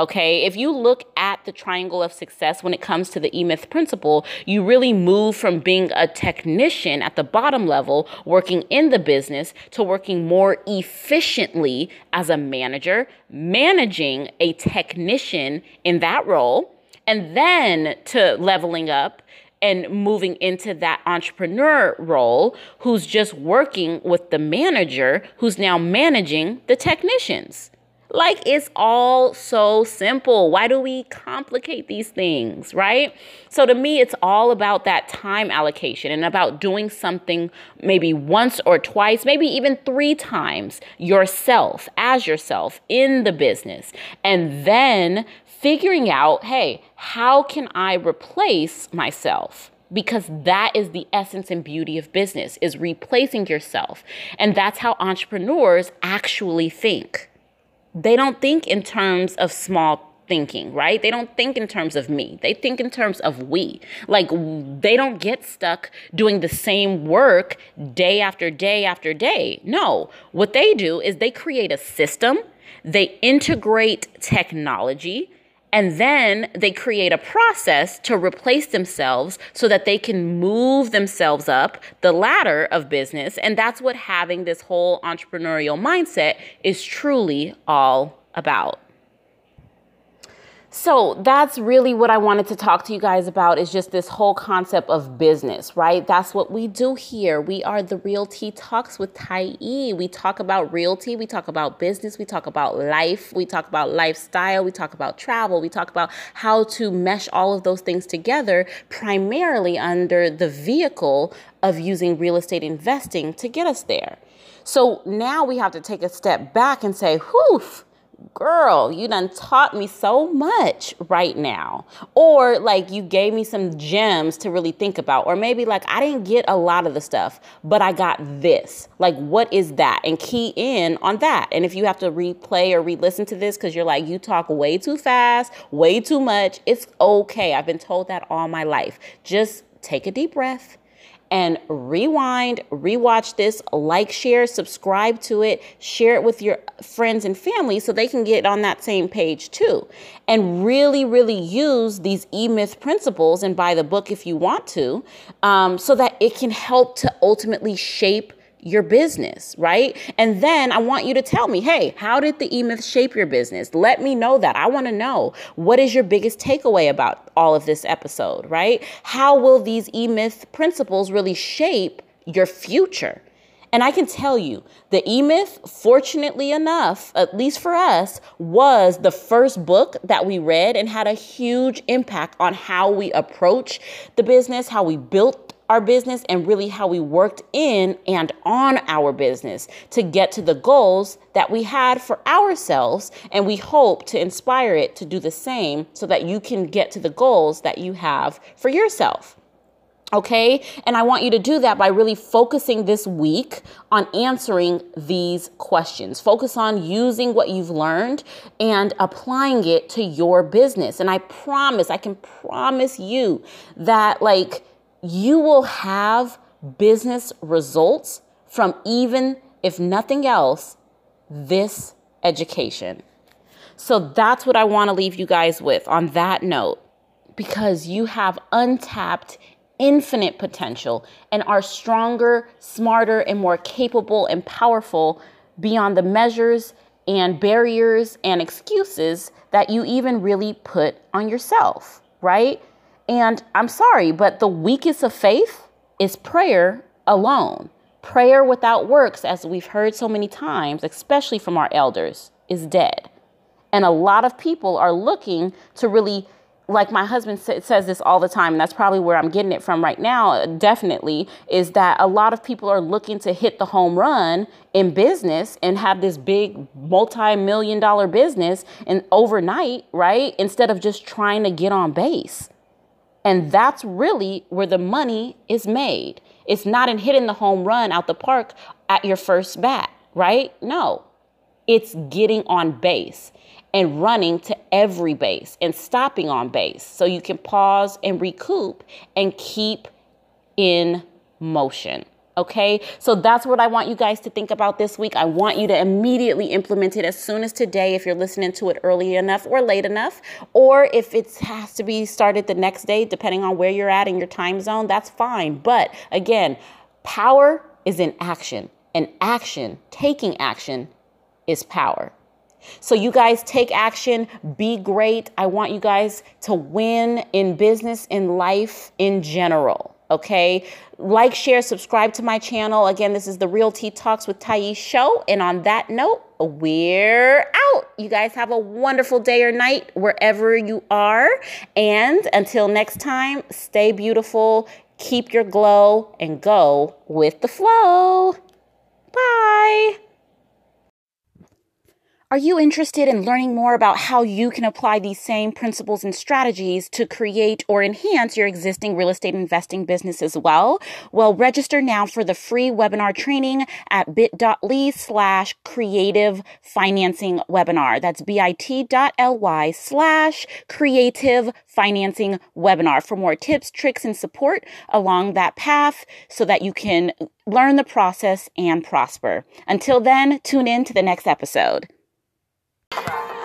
Okay, if you look at the triangle of success when it comes to the E Myth principle, you really move from being a technician at the bottom level, working in the business, to working more efficiently as a manager, managing a technician in that role, and then to leveling up and moving into that entrepreneur role who's just working with the manager who's now managing the technicians. Like it's all so simple. Why do we complicate these things, right? So to me, it's all about that time allocation and about doing something maybe once or twice, maybe even three times yourself, as yourself in the business. And then figuring out, hey, how can I replace myself? because that is the essence and beauty of business is replacing yourself and that's how entrepreneurs actually think they don't think in terms of small thinking, right? They don't think in terms of me. They think in terms of we. Like they don't get stuck doing the same work day after day after day. No, what they do is they create a system, they integrate technology, and then they create a process to replace themselves so that they can move themselves up the ladder of business. And that's what having this whole entrepreneurial mindset is truly all about. So that's really what I wanted to talk to you guys about is just this whole concept of business, right? That's what we do here. We are the Realty Talks with Tai E. We talk about realty, we talk about business, we talk about life, we talk about lifestyle, we talk about travel, we talk about how to mesh all of those things together primarily under the vehicle of using real estate investing to get us there. So now we have to take a step back and say, whew, girl, you done taught me so much right now. Or like you gave me some gems to really think about. Or maybe like I didn't get a lot of the stuff, but I got this. Like, what is that? And key in on that. And if you have to replay or re listen to this because you're like, you talk way too fast, way too much, it's okay. I've been told that all my life. Just take a deep breath and rewind, rewatch this, like, share, subscribe to it, share it with your friends and family so they can get on that same page too. And really, really use these E Myth principles and buy the book if you want to, um, so that it can help to ultimately shape your business, right? And then I want you to tell me, hey, how did the E Myth shape your business? Let me know that. I want to know what is your biggest takeaway about all of this episode, right? How will these E Myth principles really shape your future? And I can tell you, the E Myth, fortunately enough, at least for us, was the first book that we read and had a huge impact on how we approach the business, how we built our business and really how we worked in and on our business to get to the goals that we had for ourselves. And we hope to inspire it to do the same so that you can get to the goals that you have for yourself. Okay. And I want you to do that by really focusing this week on answering these questions. Focus on using what you've learned and applying it to your business. And I promise, I can promise you that, like, you will have business results from even if nothing else, this education. So that's what I want to leave you guys with on that note, because you have untapped, infinite potential and are stronger, smarter, and more capable and powerful beyond the measures and barriers and excuses that you even really put on yourself, right? And I'm sorry, but the weakest of faith is prayer alone. Prayer without works, as we've heard so many times, especially from our elders, is dead. And a lot of people are looking to really, like my husband says this all the time, and that's probably where I'm getting it from right now, definitely, is that a lot of people are looking to hit the home run in business and have this big multi million dollar business and overnight, right? Instead of just trying to get on base. And that's really where the money is made. It's not in hitting the home run out the park at your first bat, right? No, it's getting on base and running to every base and stopping on base so you can pause and recoup and keep in motion. Okay, so that's what I want you guys to think about this week. I want you to immediately implement it as soon as today if you're listening to it early enough or late enough, or if it has to be started the next day, depending on where you're at in your time zone, that's fine. But again, power is in action, and action, taking action, is power. So, you guys take action, be great. I want you guys to win in business, in life, in general. Okay. Like, share, subscribe to my channel. Again, this is the Real Tea Talks with Tiye show. And on that note, we're out. You guys have a wonderful day or night wherever you are. And until next time, stay beautiful, keep your glow, and go with the flow. Bye. Are you interested in learning more about how you can apply these same principles and strategies to create or enhance your existing real estate investing business as well? Well, register now for the free webinar training at bit.ly slash creative financing webinar. That's bit.ly slash creative financing webinar for more tips, tricks, and support along that path so that you can learn the process and prosper. Until then, tune in to the next episode. Right.